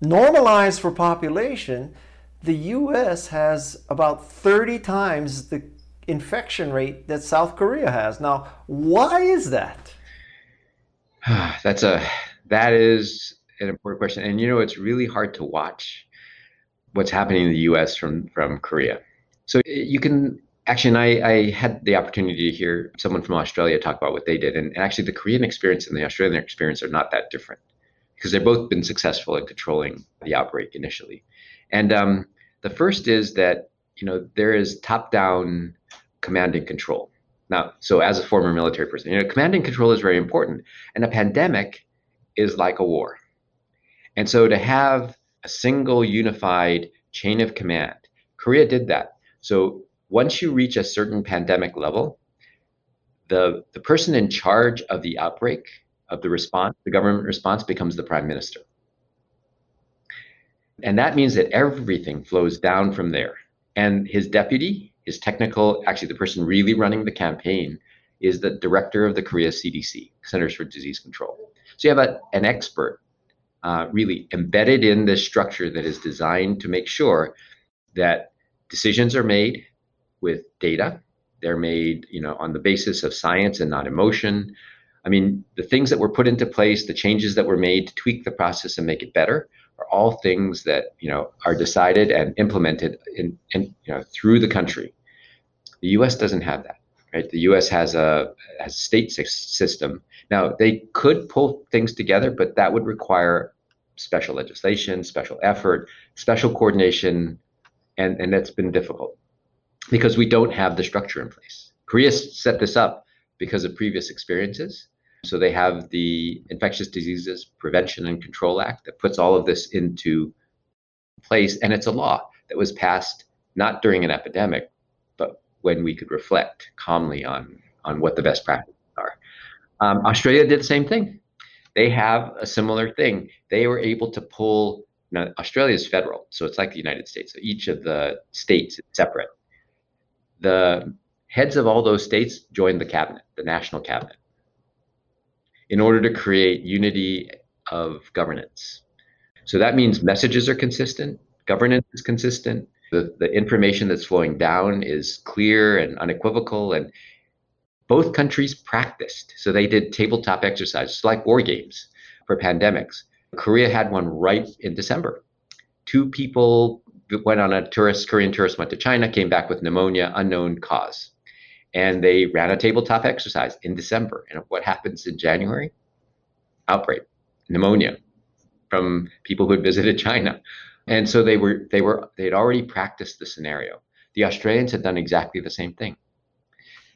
normalized for population, the U.S. has about 30 times the infection rate that South Korea has. Now, why is that? That's a that is an important question, and you know it's really hard to watch what's happening in the U.S. from from Korea. So you can actually, and I, I had the opportunity to hear someone from Australia talk about what they did, and, and actually the Korean experience and the Australian experience are not that different because they've both been successful in controlling the outbreak initially. And um, the first is that you know there is top-down command and control. Now, so as a former military person, you know, command and control is very important, and a pandemic is like a war. And so to have a single unified chain of command. Korea did that. So once you reach a certain pandemic level, the, the person in charge of the outbreak of the response, the government response, becomes the prime minister. And that means that everything flows down from there. And his deputy, his technical, actually, the person really running the campaign, is the director of the Korea CDC, Centers for Disease Control. So you have a, an expert uh, really embedded in this structure that is designed to make sure that decisions are made with data. They're made, you know, on the basis of science and not emotion. I mean, the things that were put into place, the changes that were made to tweak the process and make it better, are all things that you know are decided and implemented in, in you know through the country. The U.S. doesn't have that. Right? The U.S. has a has a state system. Now they could pull things together, but that would require special legislation, special effort, special coordination, and and that's been difficult because we don't have the structure in place. Korea set this up because of previous experiences. So they have the Infectious Diseases Prevention and Control Act that puts all of this into place, and it's a law that was passed not during an epidemic, when we could reflect calmly on on what the best practices are. Um, Australia did the same thing. They have a similar thing. They were able to pull. Now, Australia is federal, so it's like the United States. So each of the states is separate the heads of all those states joined the cabinet, the national cabinet, in order to create unity of governance. So that means messages are consistent, governance is consistent, the, the information that's flowing down is clear and unequivocal, and both countries practiced. So they did tabletop exercises like war games for pandemics. Korea had one right in December. Two people went on a tourist, Korean tourist went to China, came back with pneumonia, unknown cause. And they ran a tabletop exercise in December. And what happens in January? Outbreak, pneumonia from people who had visited China. And so they were they were they had already practiced the scenario. The Australians had done exactly the same thing.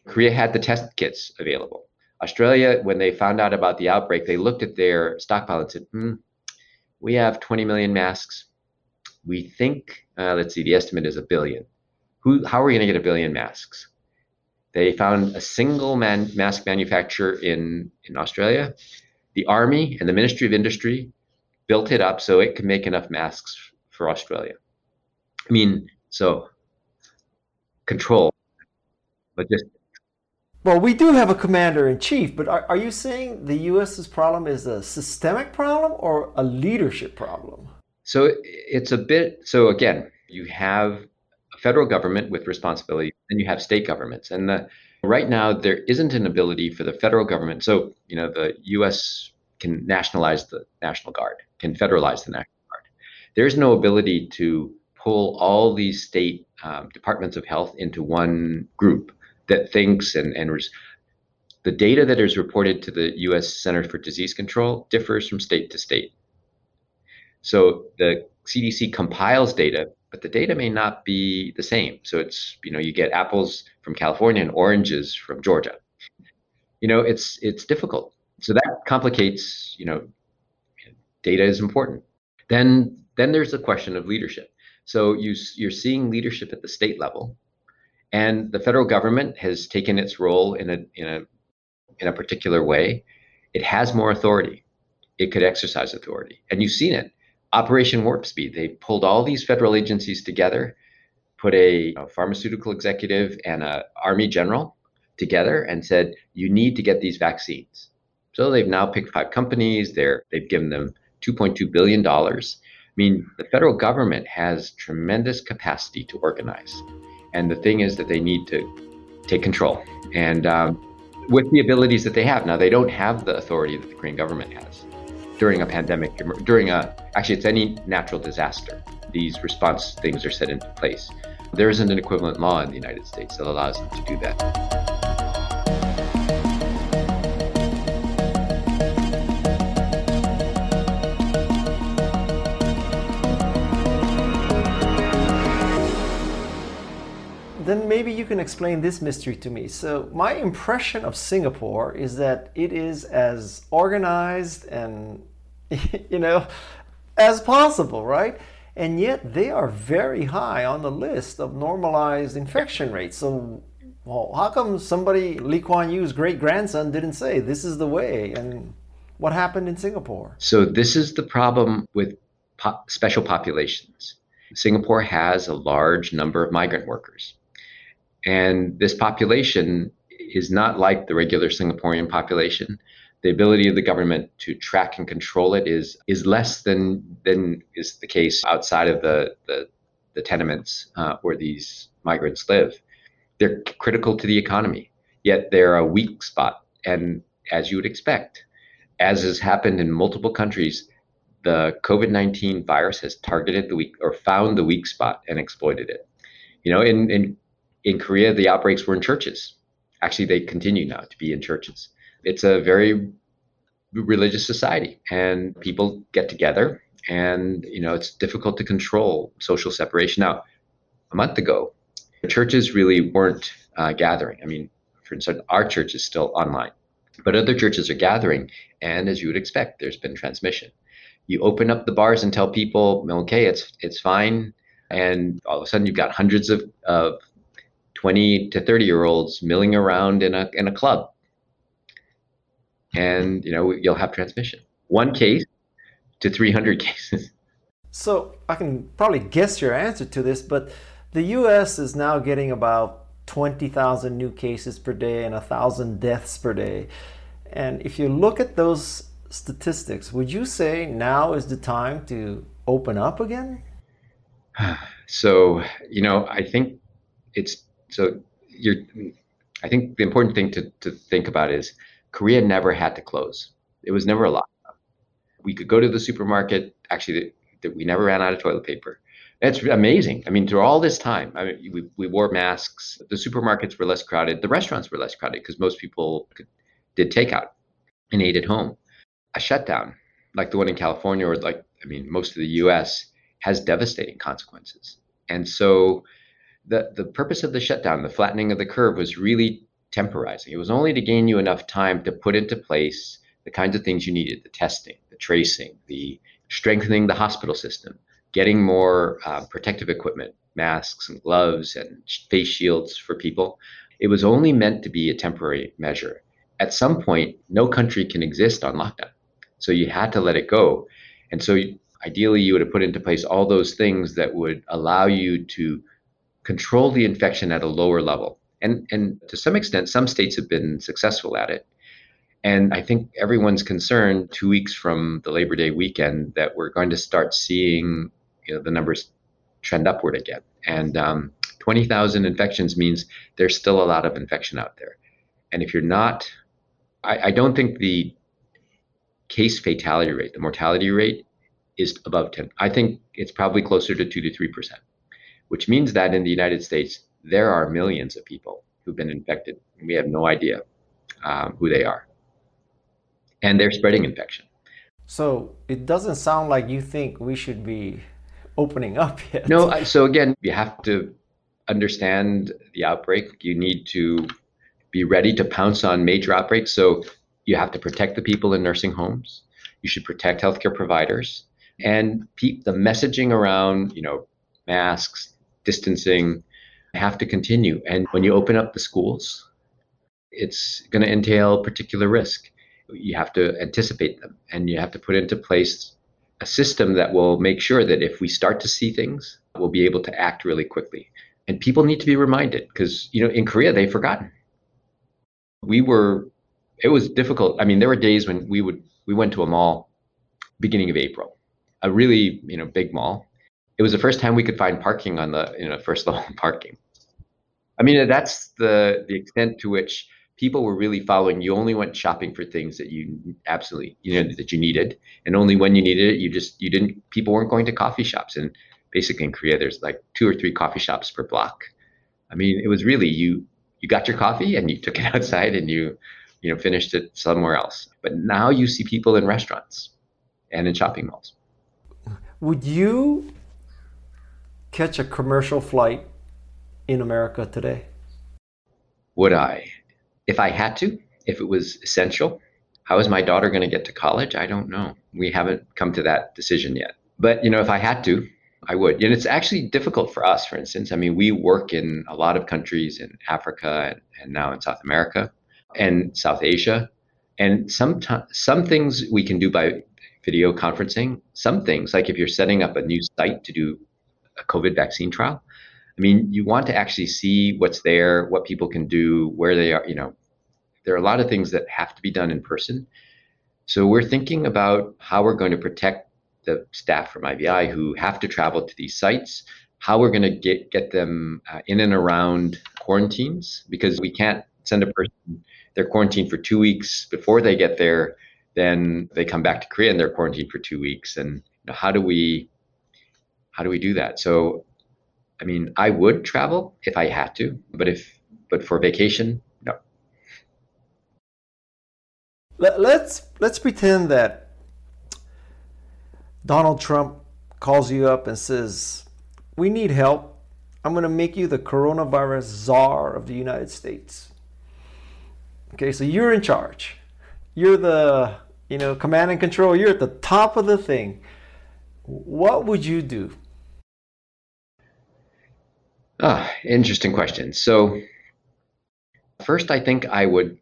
Korea had the test kits available. Australia, when they found out about the outbreak, they looked at their stockpile and said, hmm, we have 20 million masks we think, uh, let's see, the estimate is a billion. Who, how are we going to get a billion masks? They found a single man, mask manufacturer in, in Australia. The Army and the Ministry of Industry built it up so it could make enough masks for Australia. I mean, so control, but just. Well, we do have a commander in chief, but are, are you saying the U.S.'s problem is a systemic problem or a leadership problem? So it's a bit, so again, you have a federal government with responsibility, and you have state governments. And the, right now, there isn't an ability for the federal government. So, you know, the US can nationalize the National Guard, can federalize the National Guard. There's no ability to pull all these state um, departments of health into one group that thinks and, and res- the data that is reported to the US Center for Disease Control differs from state to state. So the CDC compiles data, but the data may not be the same. So it's, you know, you get apples from California and oranges from Georgia. You know, it's it's difficult. So that complicates, you know, data is important. Then then there's the question of leadership. So you you're seeing leadership at the state level, and the federal government has taken its role in a in a in a particular way. It has more authority. It could exercise authority, and you've seen it. Operation Warp Speed. They pulled all these federal agencies together, put a, a pharmaceutical executive and a army general together, and said, "You need to get these vaccines." So they've now picked five companies. They're they've given them 2.2 billion dollars. I mean, the federal government has tremendous capacity to organize, and the thing is that they need to take control and. Um, with the abilities that they have. Now, they don't have the authority that the Korean government has during a pandemic, during a, actually, it's any natural disaster. These response things are set into place. There isn't an equivalent law in the United States that allows them to do that. Then maybe you can explain this mystery to me. So, my impression of Singapore is that it is as organized and you know, as possible, right? And yet they are very high on the list of normalized infection rates. So, well, how come somebody, Lee Kuan Yew's great grandson, didn't say this is the way? And What happened in Singapore? So, this is the problem with po- special populations. Singapore has a large number of migrant workers. And this population is not like the regular Singaporean population. The ability of the government to track and control it is is less than than is the case outside of the the, the tenements uh, where these migrants live. They're critical to the economy, yet they're a weak spot. And as you would expect, as has happened in multiple countries, the COVID 19 virus has targeted the weak or found the weak spot and exploited it. You know, in, in, in Korea, the outbreaks were in churches. Actually, they continue now to be in churches. It's a very religious society, and people get together, and you know it's difficult to control social separation. Now, a month ago, churches really weren't uh, gathering. I mean, for instance, our church is still online, but other churches are gathering, and as you would expect, there's been transmission you open up the bars and tell people, okay, it's it's fine, and all of a sudden you've got hundreds of, of 20 to 30 year olds milling around in a in a club, and you know you'll have transmission. One case to 300 cases. So I can probably guess your answer to this, but the U.S. is now getting about 20,000 new cases per day and 1,000 deaths per day. And if you look at those statistics, would you say now is the time to open up again? So, you know, I think it's so you're I think the important thing to, to think about is Korea never had to close. It was never a lockdown. We could go to the supermarket, actually, that we never ran out of toilet paper. It's amazing. I mean, through all this time, I mean, we, we wore masks. The supermarkets were less crowded. The restaurants were less crowded because most people could, did takeout and ate at home a shutdown like the one in California or like I mean most of the US has devastating consequences. And so the the purpose of the shutdown, the flattening of the curve was really temporizing. It was only to gain you enough time to put into place the kinds of things you needed, the testing, the tracing, the strengthening the hospital system, getting more uh, protective equipment, masks and gloves and face shields for people. It was only meant to be a temporary measure. At some point, no country can exist on lockdown. So you had to let it go. And so ideally, you would have put into place all those things that would allow you to control the infection at a lower level. And, and to some extent, some states have been successful at it. And I think everyone's concerned two weeks from the Labor Day weekend that we're going to start seeing you know, the numbers trend upward again. And um, 20,000 infections means there's still a lot of infection out there. And if you're not, I, I don't think the case fatality rate, the mortality rate, is above 10. I think it's probably closer to 2 to 3%, which means that in the United States, there are millions of people who've been infected. And we have no idea um, who they are. And they're spreading infection. So it doesn't sound like you think we should be opening up yet. No, so again, you have to understand the outbreak. You need to be ready to pounce on major outbreaks. So you have to protect the people in nursing homes. You should protect healthcare providers and pe- the messaging around, you know, masks, distancing have to continue. And when you open up the schools, it's going to entail particular risk. You have to anticipate them and you have to put into place a system that will make sure that if we start to see things, we'll be able to act really quickly. And people need to be reminded because, you know, in Korea, they've forgotten. We were it was difficult. I mean, there were days when we would we went to a mall beginning of April, a really you know big mall. It was the first time we could find parking on the you know first level parking. I mean, that's the the extent to which people were really following. You only went shopping for things that you absolutely you know that you needed, and only when you needed it. You just you didn't. People weren't going to coffee shops, and basically in Korea, there's like two or three coffee shops per block. I mean, it was really you you got your coffee and you took it outside and you you know, finished it somewhere else. But now you see people in restaurants and in shopping malls. Would you catch a commercial flight in America today? Would I? If I had to, if it was essential. How is my daughter going to get to college? I don't know. We haven't come to that decision yet. But, you know, if I had to, I would. And it's actually difficult for us, for instance. I mean, we work in a lot of countries in Africa and, and now in South America and South Asia. And some some things we can do by video conferencing. Some things, like if you're setting up a new site to do a COVID vaccine trial, I mean, you want to actually see what's there, what people can do, where they are. You know, there are a lot of things that have to be done in person. So we're thinking about how we're going to protect the staff from IVI who have to travel to these sites, how we're going to get get them uh, in and around quarantines because we can't send a person they're quarantined for two weeks before they get there then they come back to korea and they're quarantined for two weeks and you know, how do we how do we do that so i mean i would travel if i had to but if but for vacation no let's let's pretend that donald trump calls you up and says we need help i'm going to make you the coronavirus czar of the united states Okay, so you're in charge. You're the, you know, command and control. You're at the top of the thing. What would you do? Ah, interesting question. So first I think I would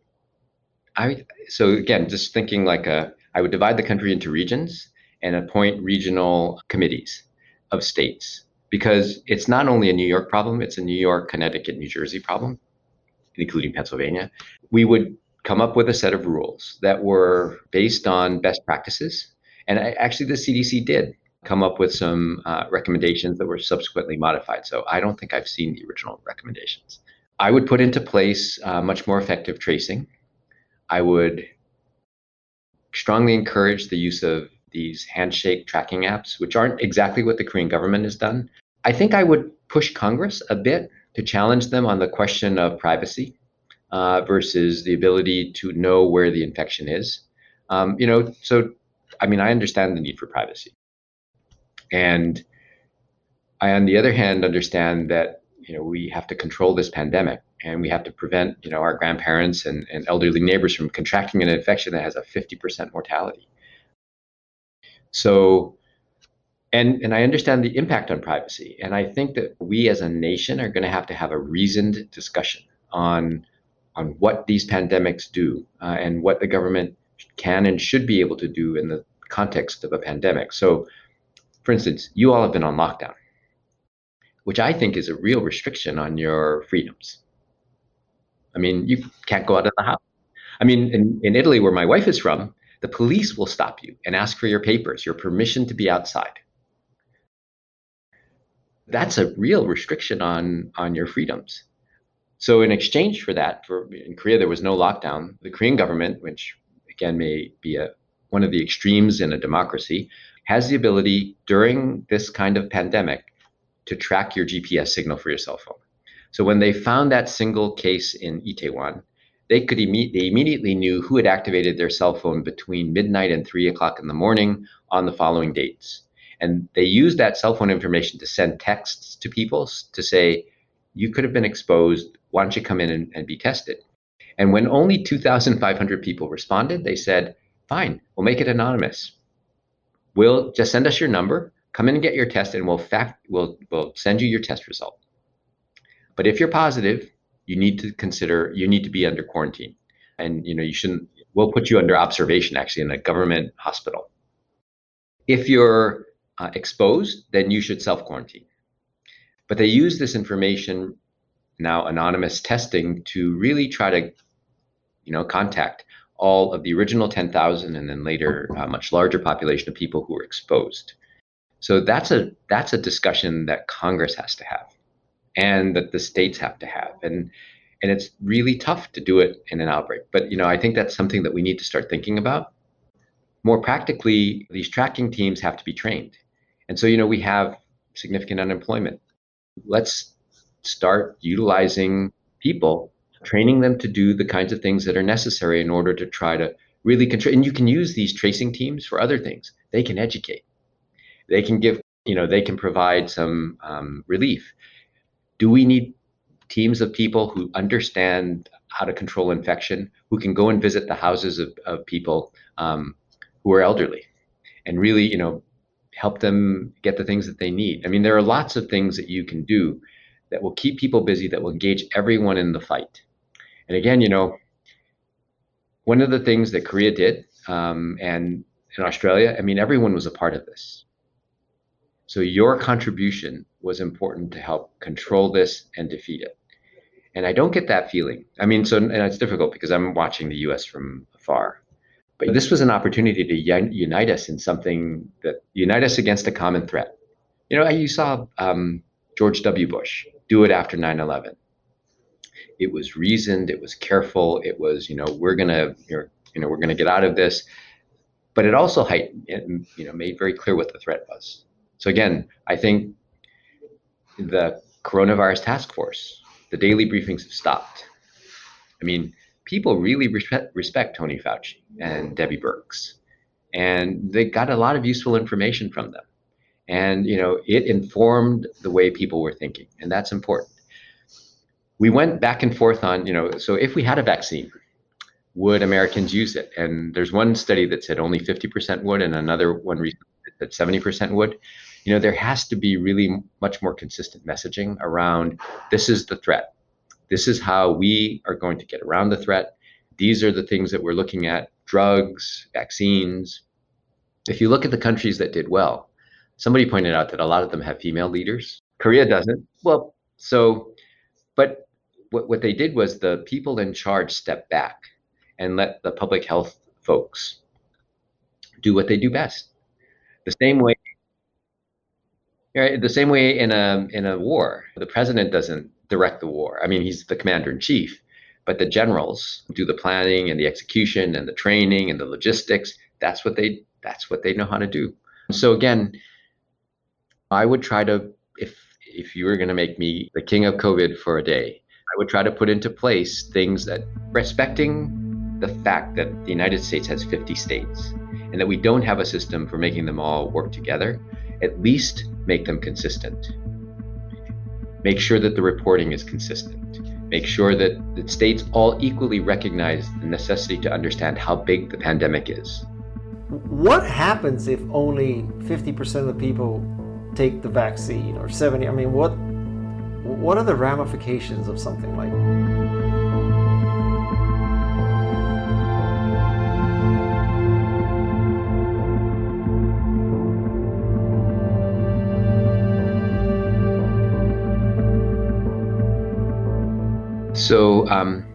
I so again, just thinking like a I would divide the country into regions and appoint regional committees of states because it's not only a New York problem, it's a New York, Connecticut, New Jersey problem including Pennsylvania, we would come up with a set of rules that were based on best practices. And I, actually, the CDC did come up with some uh, recommendations that were subsequently modified. So I don't think I've seen the original recommendations. I would put into place uh, much more effective tracing. I would strongly encourage the use of these handshake tracking apps, which aren't exactly what the Korean government has done. I think I would push Congress a bit to challenge them on the question of privacy uh, versus the ability to know where the infection is. Um, you know, so I mean, I understand the need for privacy, and I, on the other hand, understand that you know we have to control this pandemic and we have to prevent you know our grandparents and, and elderly neighbors from contracting an infection that has a 50% mortality. So and and I understand the impact on privacy. And I think that we as a nation are going to have to have a reasoned discussion on on what these pandemics do uh, and what the government can and should be able to do in the context of a pandemic. So, for instance, you all have been on lockdown, which I think is a real restriction on your freedoms. I mean, you can't go out of the house. I mean, in, in Italy, where my wife is from, the police will stop you and ask for your papers, your permission to be outside that's a real restriction on on your freedoms. So in exchange for that, for in Korea there was no lockdown. The Korean government, which again may be a one of the extremes in a democracy, has the ability during this kind of pandemic to track your GPS signal for your cell phone. So when they found that single case in Itaewon, they could imme- they immediately knew who had activated their cell phone between midnight and three o'clock in the morning on the following dates. And they used that cell phone information to send texts to people to say, you could have been exposed. Why don't you come in and, and be tested? And when only 2,500 people responded, they said, fine, we'll make it anonymous. We'll just send us your number, come in and get your test, and we'll fact we'll we'll send you your test result. But if you're positive, you need to consider you need to be under quarantine. And you know, you shouldn't we'll put you under observation actually in a government hospital. If you're uh, exposed, then you should self quarantine. But they use this information, now anonymous testing, to really try to, you know, contact all of the original 10,000 and then later a much larger population of people who were exposed. So that's a that's a discussion that Congress has to have, and that the states have to have, and and it's really tough to do it in an outbreak. But you know, I think that's something that we need to start thinking about. More practically, these tracking teams have to be trained. And so, you know, we have significant unemployment. Let's start utilizing people, training them to do the kinds of things that are necessary in order to try to really control. And you can use these tracing teams for other things. They can educate. They can give, you know, they can provide some um, relief. Do we need teams of people who understand how to control infection, who can go and visit the houses of, of people um, who are elderly and really, you know, help them get the things that they need. I mean, there are lots of things that you can do that will keep people busy, that will engage everyone in the fight. And again, you know, one of the things that Korea did, um, and in Australia, I mean, everyone was a part of this. So your contribution was important to help control this and defeat it. And I don't get that feeling. I mean, so and it's difficult because I'm watching the U.S. from afar. But this was an opportunity to unite us in something that unite us against a common threat. You know, you saw um, George W. Bush do it after 9/11. It was reasoned. It was careful. It was, you know, we're gonna, you know, we're gonna get out of this. But it also heightened, you know, made very clear what the threat was. So again, I think the coronavirus task force, the daily briefings have stopped. I mean, people really respect, respect Tony Fauci and Debbie Birx, and they got a lot of useful information from them. And you know, it informed the way people were thinking, and that's important. We went back and forth on, you know, so if we had a vaccine, would Americans use it? And there's one study that said only 50% would, and another one that 70% would. You know, there has to be really much more consistent messaging around this is the threat. This is how we are going to get around the threat. These are the things that we're looking at drugs, vaccines. If you look at the countries that did well, somebody pointed out that a lot of them have female leaders. Korea doesn't. Well, so, but what, what they did was the people in charge stepped back and let the public health folks do what they do best. The same way Right, the same way in a in a war, the president doesn't direct the war. I mean, he's the commander in chief, but the generals do the planning and the execution and the training and the logistics. That's what they that's what they know how to do. So again, I would try to if if you were going to make me the king of COVID for a day, I would try to put into place things that respecting the fact that the United States has 50 states and that we don't have a system for making them all work together, at least make them consistent. Make sure that the reporting is consistent. Make sure that the states all equally recognize the necessity to understand how big the pandemic is. What happens if only 50% of the people take the vaccine or 70? I mean, what what are the ramifications of something like? So, um,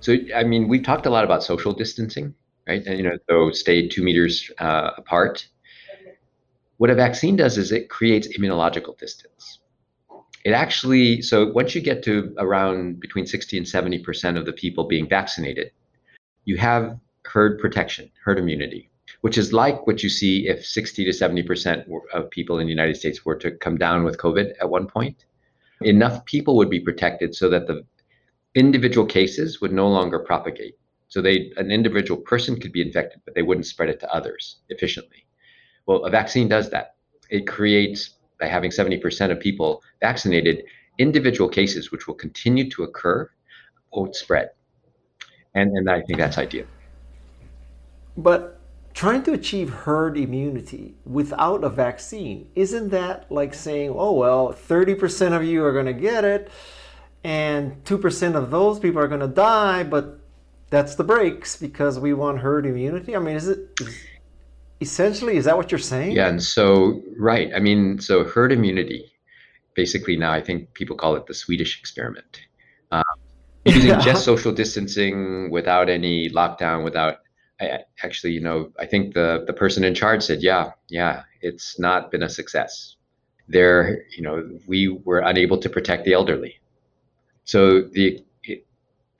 so I mean, we've talked a lot about social distancing, right? And you know, so stay two meters uh, apart. What a vaccine does is it creates immunological distance. It actually, so once you get to around between 60 and 70 percent of the people being vaccinated, you have herd protection, herd immunity, which is like what you see if 60 to 70 percent of people in the United States were to come down with COVID at one point. Enough people would be protected so that the individual cases would no longer propagate. So they an individual person could be infected, but they wouldn't spread it to others efficiently. Well, a vaccine does that. It creates by having 70% of people vaccinated, individual cases which will continue to occur won't spread. And and I think that's ideal. But trying to achieve herd immunity without a vaccine, isn't that like saying, oh well, 30% of you are gonna get it and 2% of those people are going to die, but that's the breaks because we want herd immunity. I mean, is it is, essentially is that what you're saying? Yeah, and so right. I mean, so herd immunity, basically now I think people call it the Swedish experiment. Um, using yeah. just social distancing without any lockdown, without I, actually, you know, I think the the person in charge said, yeah, yeah, it's not been a success. There, you know, we were unable to protect the elderly so the it,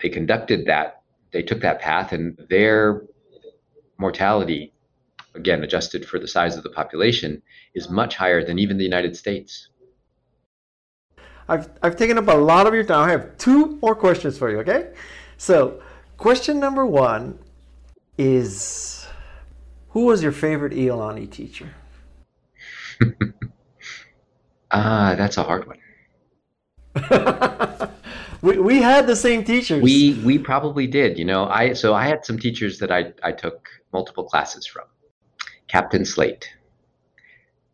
they conducted that, they took that path, and their mortality, again adjusted for the size of the population, is much higher than even the United States. I've, I've taken up a lot of your time. I have two more questions for you, okay? So, question number one is Who was your favorite Iolani teacher? Ah, that's a hard one. we, we had the same teachers. We we probably did. You know, I so I had some teachers that I I took multiple classes from. Captain Slate,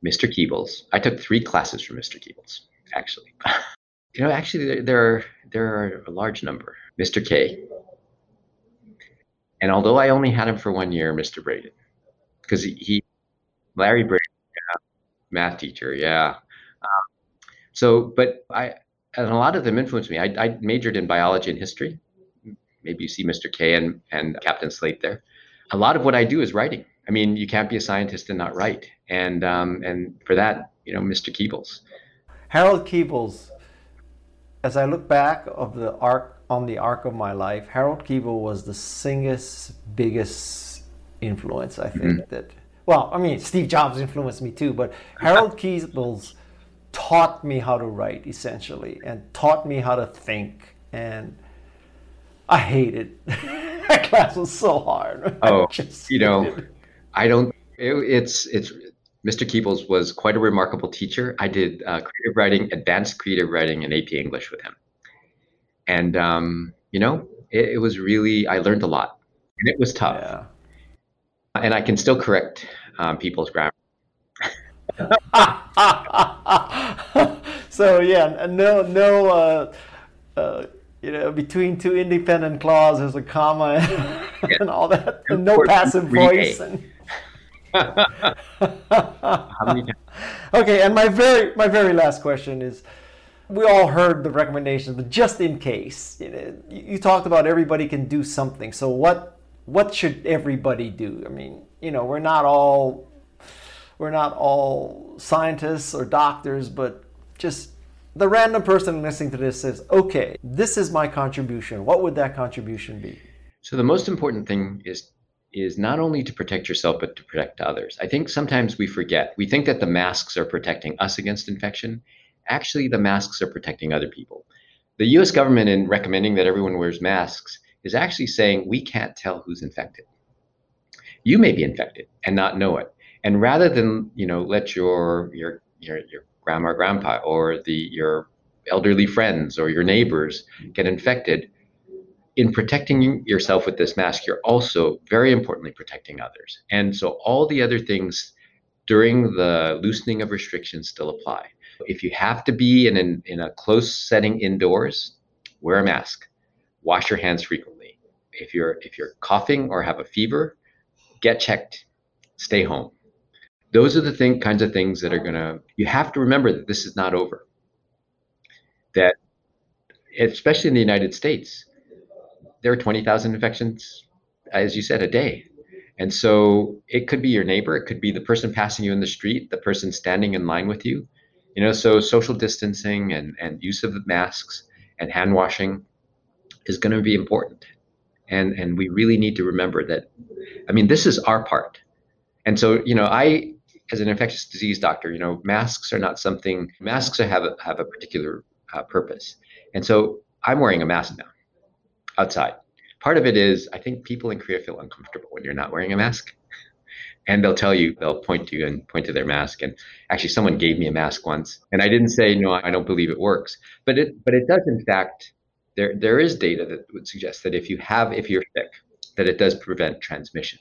Mr. Keebles. I took three classes from Mr. Keebles, actually. you know, actually there, are there are a large number. Mr. K. And although I only had him for one year, Mr. Braden, because he, he, Larry Braden, yeah, math teacher, yeah. Um, so, but I, and a lot of them influenced me. I, I majored in biology and history. Maybe you see Mr. K and, and Captain Slate there. A lot of what I do is writing. I mean, you can't be a scientist and not write. And um, and for that, you know, Mr. Keebles. Harold Keebles. As I look back of the arc on the arc of my life, Harold Keeble was the singer's biggest influence. I think mm-hmm. that. Well, I mean, Steve Jobs influenced me too, but Harold Keebles taught me how to write essentially and taught me how to think and I hated that class was so hard. Oh, you know, I don't. It, it's it's Mr. Keebles was quite a remarkable teacher. I did uh, creative writing, advanced creative writing, and AP English with him, and um, you know, it, it, was really I learned a lot, and it was tough. Yeah. And I can still correct um, people's grammar. so yeah, no, no, uh, uh, you know, between two independent clauses, a comma, and, yeah. and all that, and no passive voice. And... okay, and my very, my very last question is. We all heard the recommendations, but just in case, you, know, you talked about everybody can do something. So what what should everybody do? I mean, you know, we're not all we're not all scientists or doctors, but just the random person listening to this says, okay, this is my contribution. What would that contribution be? So the most important thing is is not only to protect yourself but to protect others. I think sometimes we forget. We think that the masks are protecting us against infection. Actually, the masks are protecting other people. The US government in recommending that everyone wears masks is actually saying we can't tell who's infected. You may be infected and not know it and rather than you know let your your your, your grandma or grandpa or the your elderly friends or your neighbors get infected in protecting yourself with this mask you're also very importantly protecting others. And so all the other things during the loosening of restrictions still apply. If you have to be in, an, in a close setting indoors wear a mask. Wash your hands frequently. If you're if you're coughing or have a fever get checked. Stay home. Those are the thing, kinds of things that are going to, you have to remember that this is not over. That, especially in the United States, there are 20,000 infections, as you said, a day. And so it could be your neighbor, it could be the person passing you in the street, the person standing in line with you. You know, so social distancing and, and use of masks and hand washing is going to be important. And and we really need to remember that I mean this is our part. And so, you know, I as an infectious disease doctor, you know, masks are not something. Masks have a, have a particular uh, purpose, and so I'm wearing a mask now, outside. Part of it is I think people in Korea feel uncomfortable when you're not wearing a mask, and they'll tell you they'll point to you and point to their mask. And actually, someone gave me a mask once, and I didn't say no, I don't believe it works, but it but it does in fact. There there is data that would suggest that if you have if you're sick, that it does prevent transmission.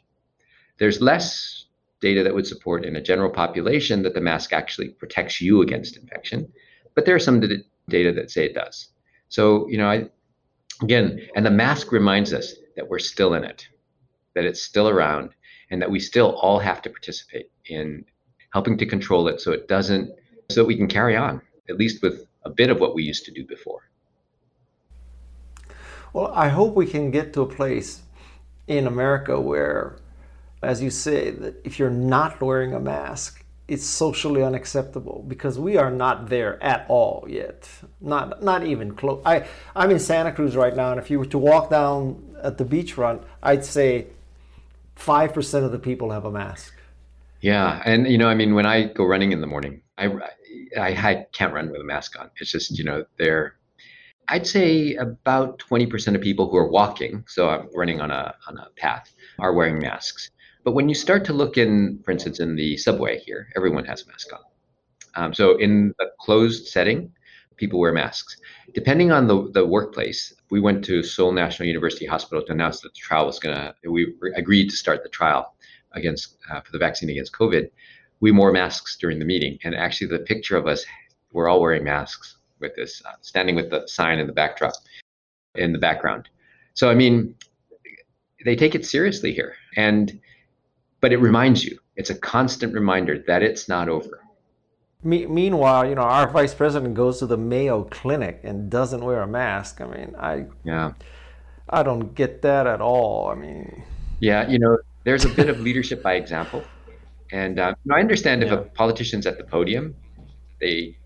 There's less data that would support in a general population that the mask actually protects you against infection. But there are some data that say it does. So, you know, I, again, and the mask reminds us that we're still in it, that it's still around, and that we still all have to participate in helping to control it so it doesn't, so that we can carry on, at least with a bit of what we used to do before. Well, I hope we can get to a place in America where as you say, that if you're not wearing a mask, it's socially unacceptable because we are not there at all yet. Not not even close. I I'm in Santa Cruz right now, and if you were to walk down at the beachfront, I'd say five percent of the people have a mask. Yeah, and you know, I mean, when I go running in the morning, I I, I can't run with a mask on. It's just you know they're. I'd say about 20% of people who are walking, so I'm running on a on a path, are wearing masks. But when you start to look in, for instance, in the subway here, everyone has a mask on. Um, so in a closed setting, people wear masks. Depending on the, the workplace, we went to Seoul National University Hospital to announce that the trial was going to, we agreed to start the trial against uh, for the vaccine against COVID. We wore masks during the meeting. And actually, the picture of us, we're all wearing masks with this, uh, standing with the sign in the backdrop, in the background. So, I mean, they take it seriously here. And but it reminds you, it's a constant reminder that it's not over. Me- meanwhile, you know, our vice president goes to the Mayo Clinic and doesn't wear a mask. I mean, I yeah, I don't get that at all. I mean, yeah, you know, there's a bit of leadership by example, and uh, I understand if yeah. a politician's at the podium, they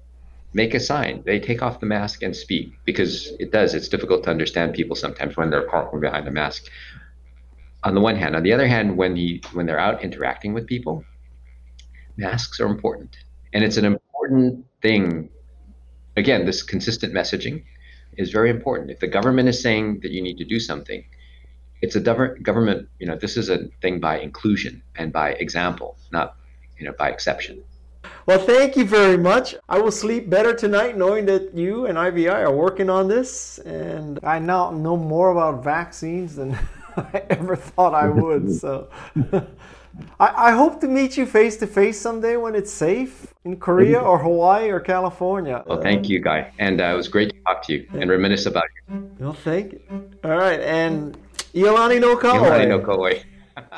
make a sign, they take off the mask and speak because it does. It's difficult to understand people sometimes when they're crouching behind a mask. On the one hand, on the other hand, when he when they're out interacting with people, masks are important, and it's an important thing. Again, this consistent messaging is very important. If the government is saying that you need to do something, it's a government. You know, this is a thing by inclusion and by example, not you know by exception. Well, thank you very much. I will sleep better tonight knowing that you and IVI are working on this, and I now know more about vaccines than I ever thought I would. So. I, I, hope to meet you face to face someday when it's safe in Korea or Hawaii or California. Well, thank you, Guy. And uh, it was great to talk to you and reminisce about you. Well, thank you. All right. And Iolani no ka oi. Iolani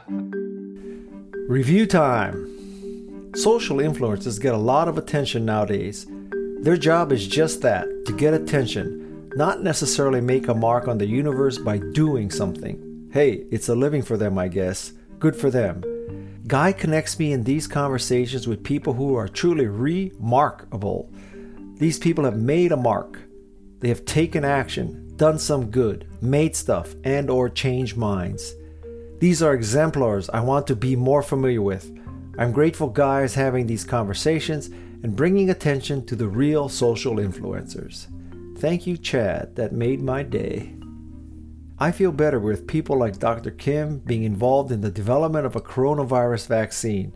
no. Review time. Social influencers get a lot of attention nowadays. Their job is just that to get attention, not necessarily make a mark on the universe by doing something. Hey, it's a living for them, I guess. Good for them. Guy connects me in these conversations with people who are truly remarkable. These people have made a mark. They have taken action, done some good, made stuff, and or changed minds. These are exemplars I want to be more familiar with. I'm grateful Guy is having these conversations and bringing attention to the real social influencers. Thank you, Chad, that made my day. I feel better with people like Dr. Kim being involved in the development of a coronavirus vaccine.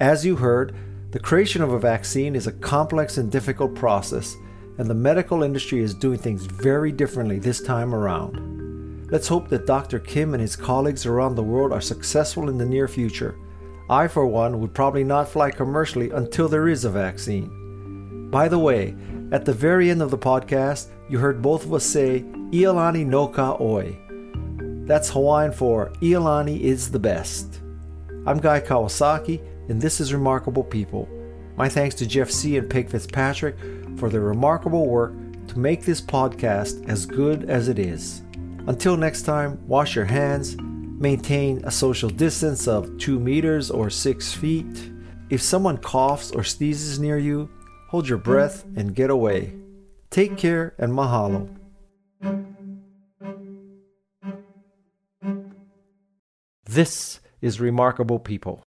As you heard, the creation of a vaccine is a complex and difficult process, and the medical industry is doing things very differently this time around. Let's hope that Dr. Kim and his colleagues around the world are successful in the near future I, for one, would probably not fly commercially until there is a vaccine. By the way, at the very end of the podcast, you heard both of us say Iolani no ka oi. That's Hawaiian for Iolani is the best. I'm Guy Kawasaki, and this is Remarkable People. My thanks to Jeff Sieh. and Peg Fitzpatrick for their remarkable work to make this podcast as good as it is. Until next time, wash your hands Maintain a social distance of 2 meters or 6 feet. If someone coughs or sneezes near you, hold your breath and get away. Take care and mahalo. This is Remarkable People.